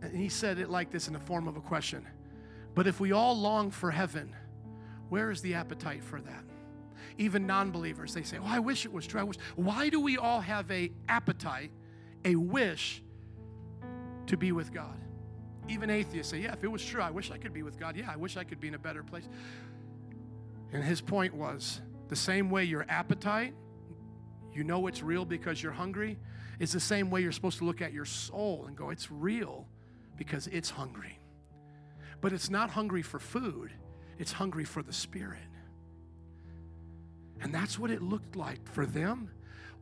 And he said it like this in the form of a question But if we all long for heaven, where is the appetite for that? Even non believers, they say, Oh, I wish it was true. I wish. Why do we all have a appetite, a wish to be with God? Even atheists say, yeah, if it was true, I wish I could be with God. Yeah, I wish I could be in a better place. And his point was the same way your appetite, you know it's real because you're hungry, is the same way you're supposed to look at your soul and go, it's real because it's hungry. But it's not hungry for food, it's hungry for the spirit. And that's what it looked like for them.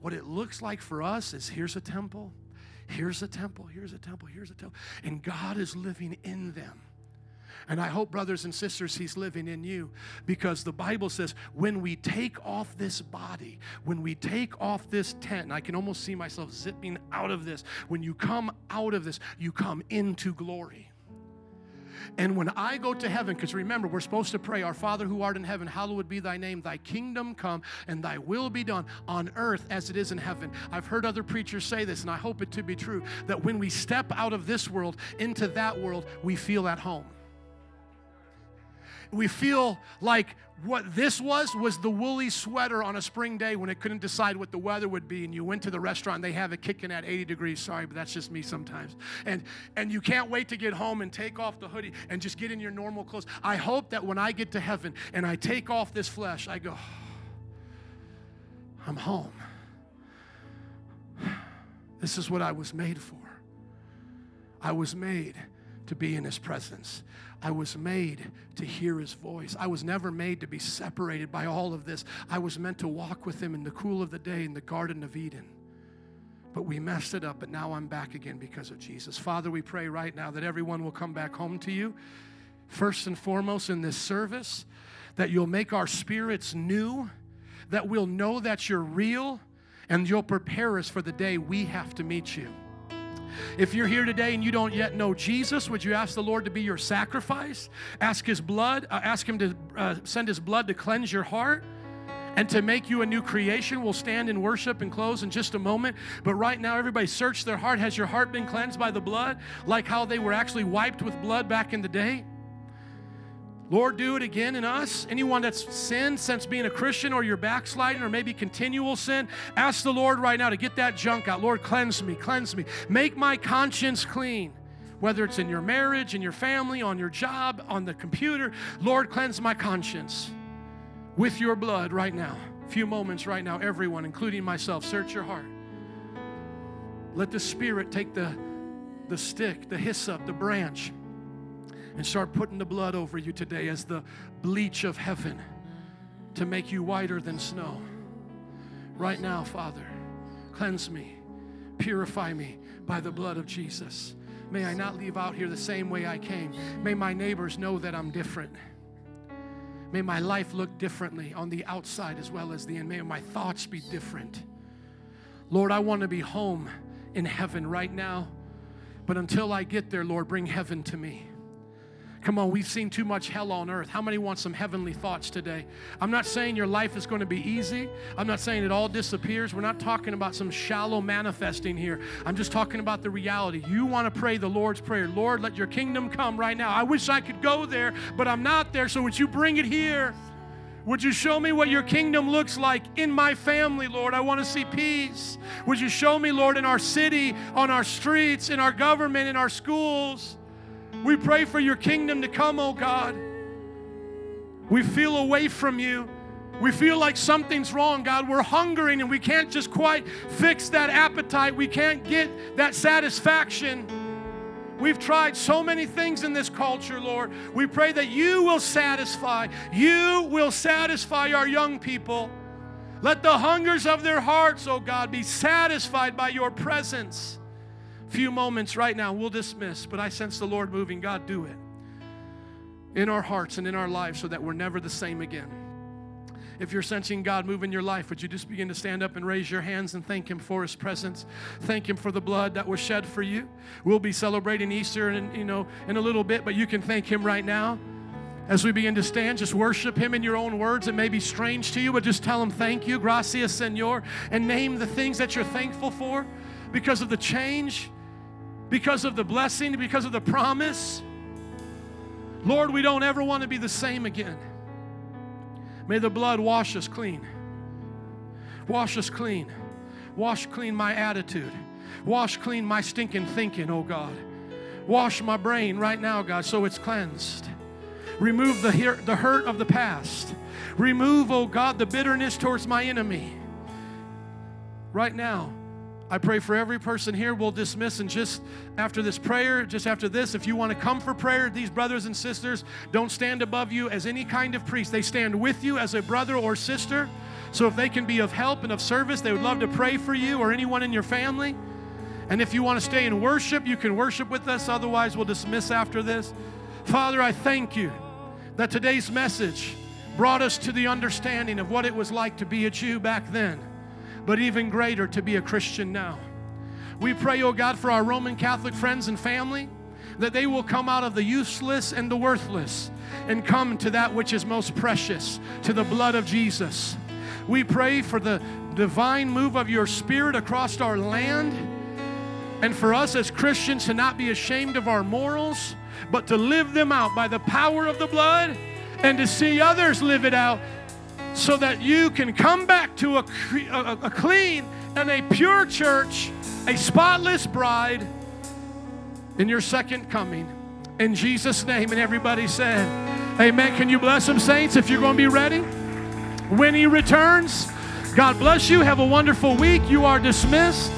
What it looks like for us is here's a temple, here's a temple, here's a temple, here's a temple. And God is living in them. And I hope, brothers and sisters, He's living in you because the Bible says when we take off this body, when we take off this tent, I can almost see myself zipping out of this. When you come out of this, you come into glory. And when I go to heaven, because remember, we're supposed to pray, Our Father who art in heaven, hallowed be thy name, thy kingdom come, and thy will be done on earth as it is in heaven. I've heard other preachers say this, and I hope it to be true that when we step out of this world into that world, we feel at home we feel like what this was was the woolly sweater on a spring day when it couldn't decide what the weather would be and you went to the restaurant they have it kicking at 80 degrees. Sorry but that's just me sometimes. And and you can't wait to get home and take off the hoodie and just get in your normal clothes. I hope that when i get to heaven and i take off this flesh i go i'm home. This is what i was made for. I was made to be in his presence I was made to hear his voice. I was never made to be separated by all of this. I was meant to walk with him in the cool of the day in the Garden of Eden. But we messed it up, but now I'm back again because of Jesus. Father, we pray right now that everyone will come back home to you. First and foremost in this service, that you'll make our spirits new, that we'll know that you're real, and you'll prepare us for the day we have to meet you. If you're here today and you don't yet know Jesus, would you ask the Lord to be your sacrifice? Ask His blood, uh, ask Him to uh, send His blood to cleanse your heart and to make you a new creation. We'll stand in worship and close in just a moment. But right now, everybody search their heart. Has your heart been cleansed by the blood, like how they were actually wiped with blood back in the day? Lord, do it again in us. Anyone that's sinned since being a Christian or you're backsliding or maybe continual sin, ask the Lord right now to get that junk out. Lord, cleanse me, cleanse me. Make my conscience clean. Whether it's in your marriage, in your family, on your job, on the computer, Lord, cleanse my conscience with your blood right now. A few moments right now, everyone, including myself, search your heart. Let the Spirit take the, the stick, the hyssop, the branch and start putting the blood over you today as the bleach of heaven to make you whiter than snow. Right now, Father, cleanse me, purify me by the blood of Jesus. May I not leave out here the same way I came. May my neighbors know that I'm different. May my life look differently on the outside as well as the in. May my thoughts be different. Lord, I want to be home in heaven right now. But until I get there, Lord, bring heaven to me. Come on, we've seen too much hell on earth. How many want some heavenly thoughts today? I'm not saying your life is going to be easy. I'm not saying it all disappears. We're not talking about some shallow manifesting here. I'm just talking about the reality. You want to pray the Lord's Prayer Lord, let your kingdom come right now. I wish I could go there, but I'm not there, so would you bring it here? Would you show me what your kingdom looks like in my family, Lord? I want to see peace. Would you show me, Lord, in our city, on our streets, in our government, in our schools? We pray for your kingdom to come, oh God. We feel away from you. We feel like something's wrong, God. We're hungering and we can't just quite fix that appetite. We can't get that satisfaction. We've tried so many things in this culture, Lord. We pray that you will satisfy. You will satisfy our young people. Let the hungers of their hearts, oh God, be satisfied by your presence few moments right now, we'll dismiss, but I sense the Lord moving. God, do it in our hearts and in our lives so that we're never the same again. If you're sensing God move in your life, would you just begin to stand up and raise your hands and thank Him for His presence? Thank Him for the blood that was shed for you. We'll be celebrating Easter in, you know, in a little bit, but you can thank Him right now. As we begin to stand, just worship Him in your own words. It may be strange to you, but just tell Him thank you, gracias, Senor, and name the things that you're thankful for because of the change because of the blessing, because of the promise. Lord, we don't ever want to be the same again. May the blood wash us clean. Wash us clean. Wash clean my attitude. Wash clean my stinking thinking, oh God. Wash my brain right now, God, so it's cleansed. Remove the, the hurt of the past. Remove, oh God, the bitterness towards my enemy. Right now, I pray for every person here. We'll dismiss and just after this prayer, just after this, if you want to come for prayer, these brothers and sisters don't stand above you as any kind of priest. They stand with you as a brother or sister. So if they can be of help and of service, they would love to pray for you or anyone in your family. And if you want to stay in worship, you can worship with us. Otherwise, we'll dismiss after this. Father, I thank you that today's message brought us to the understanding of what it was like to be a Jew back then but even greater to be a Christian now. We pray, oh God, for our Roman Catholic friends and family that they will come out of the useless and the worthless and come to that which is most precious, to the blood of Jesus. We pray for the divine move of your spirit across our land and for us as Christians to not be ashamed of our morals, but to live them out by the power of the blood and to see others live it out so that you can come back to a, a, a clean and a pure church, a spotless bride in your second coming. In Jesus' name. And everybody said, Amen. Can you bless them, saints, if you're going to be ready? When he returns, God bless you. Have a wonderful week. You are dismissed.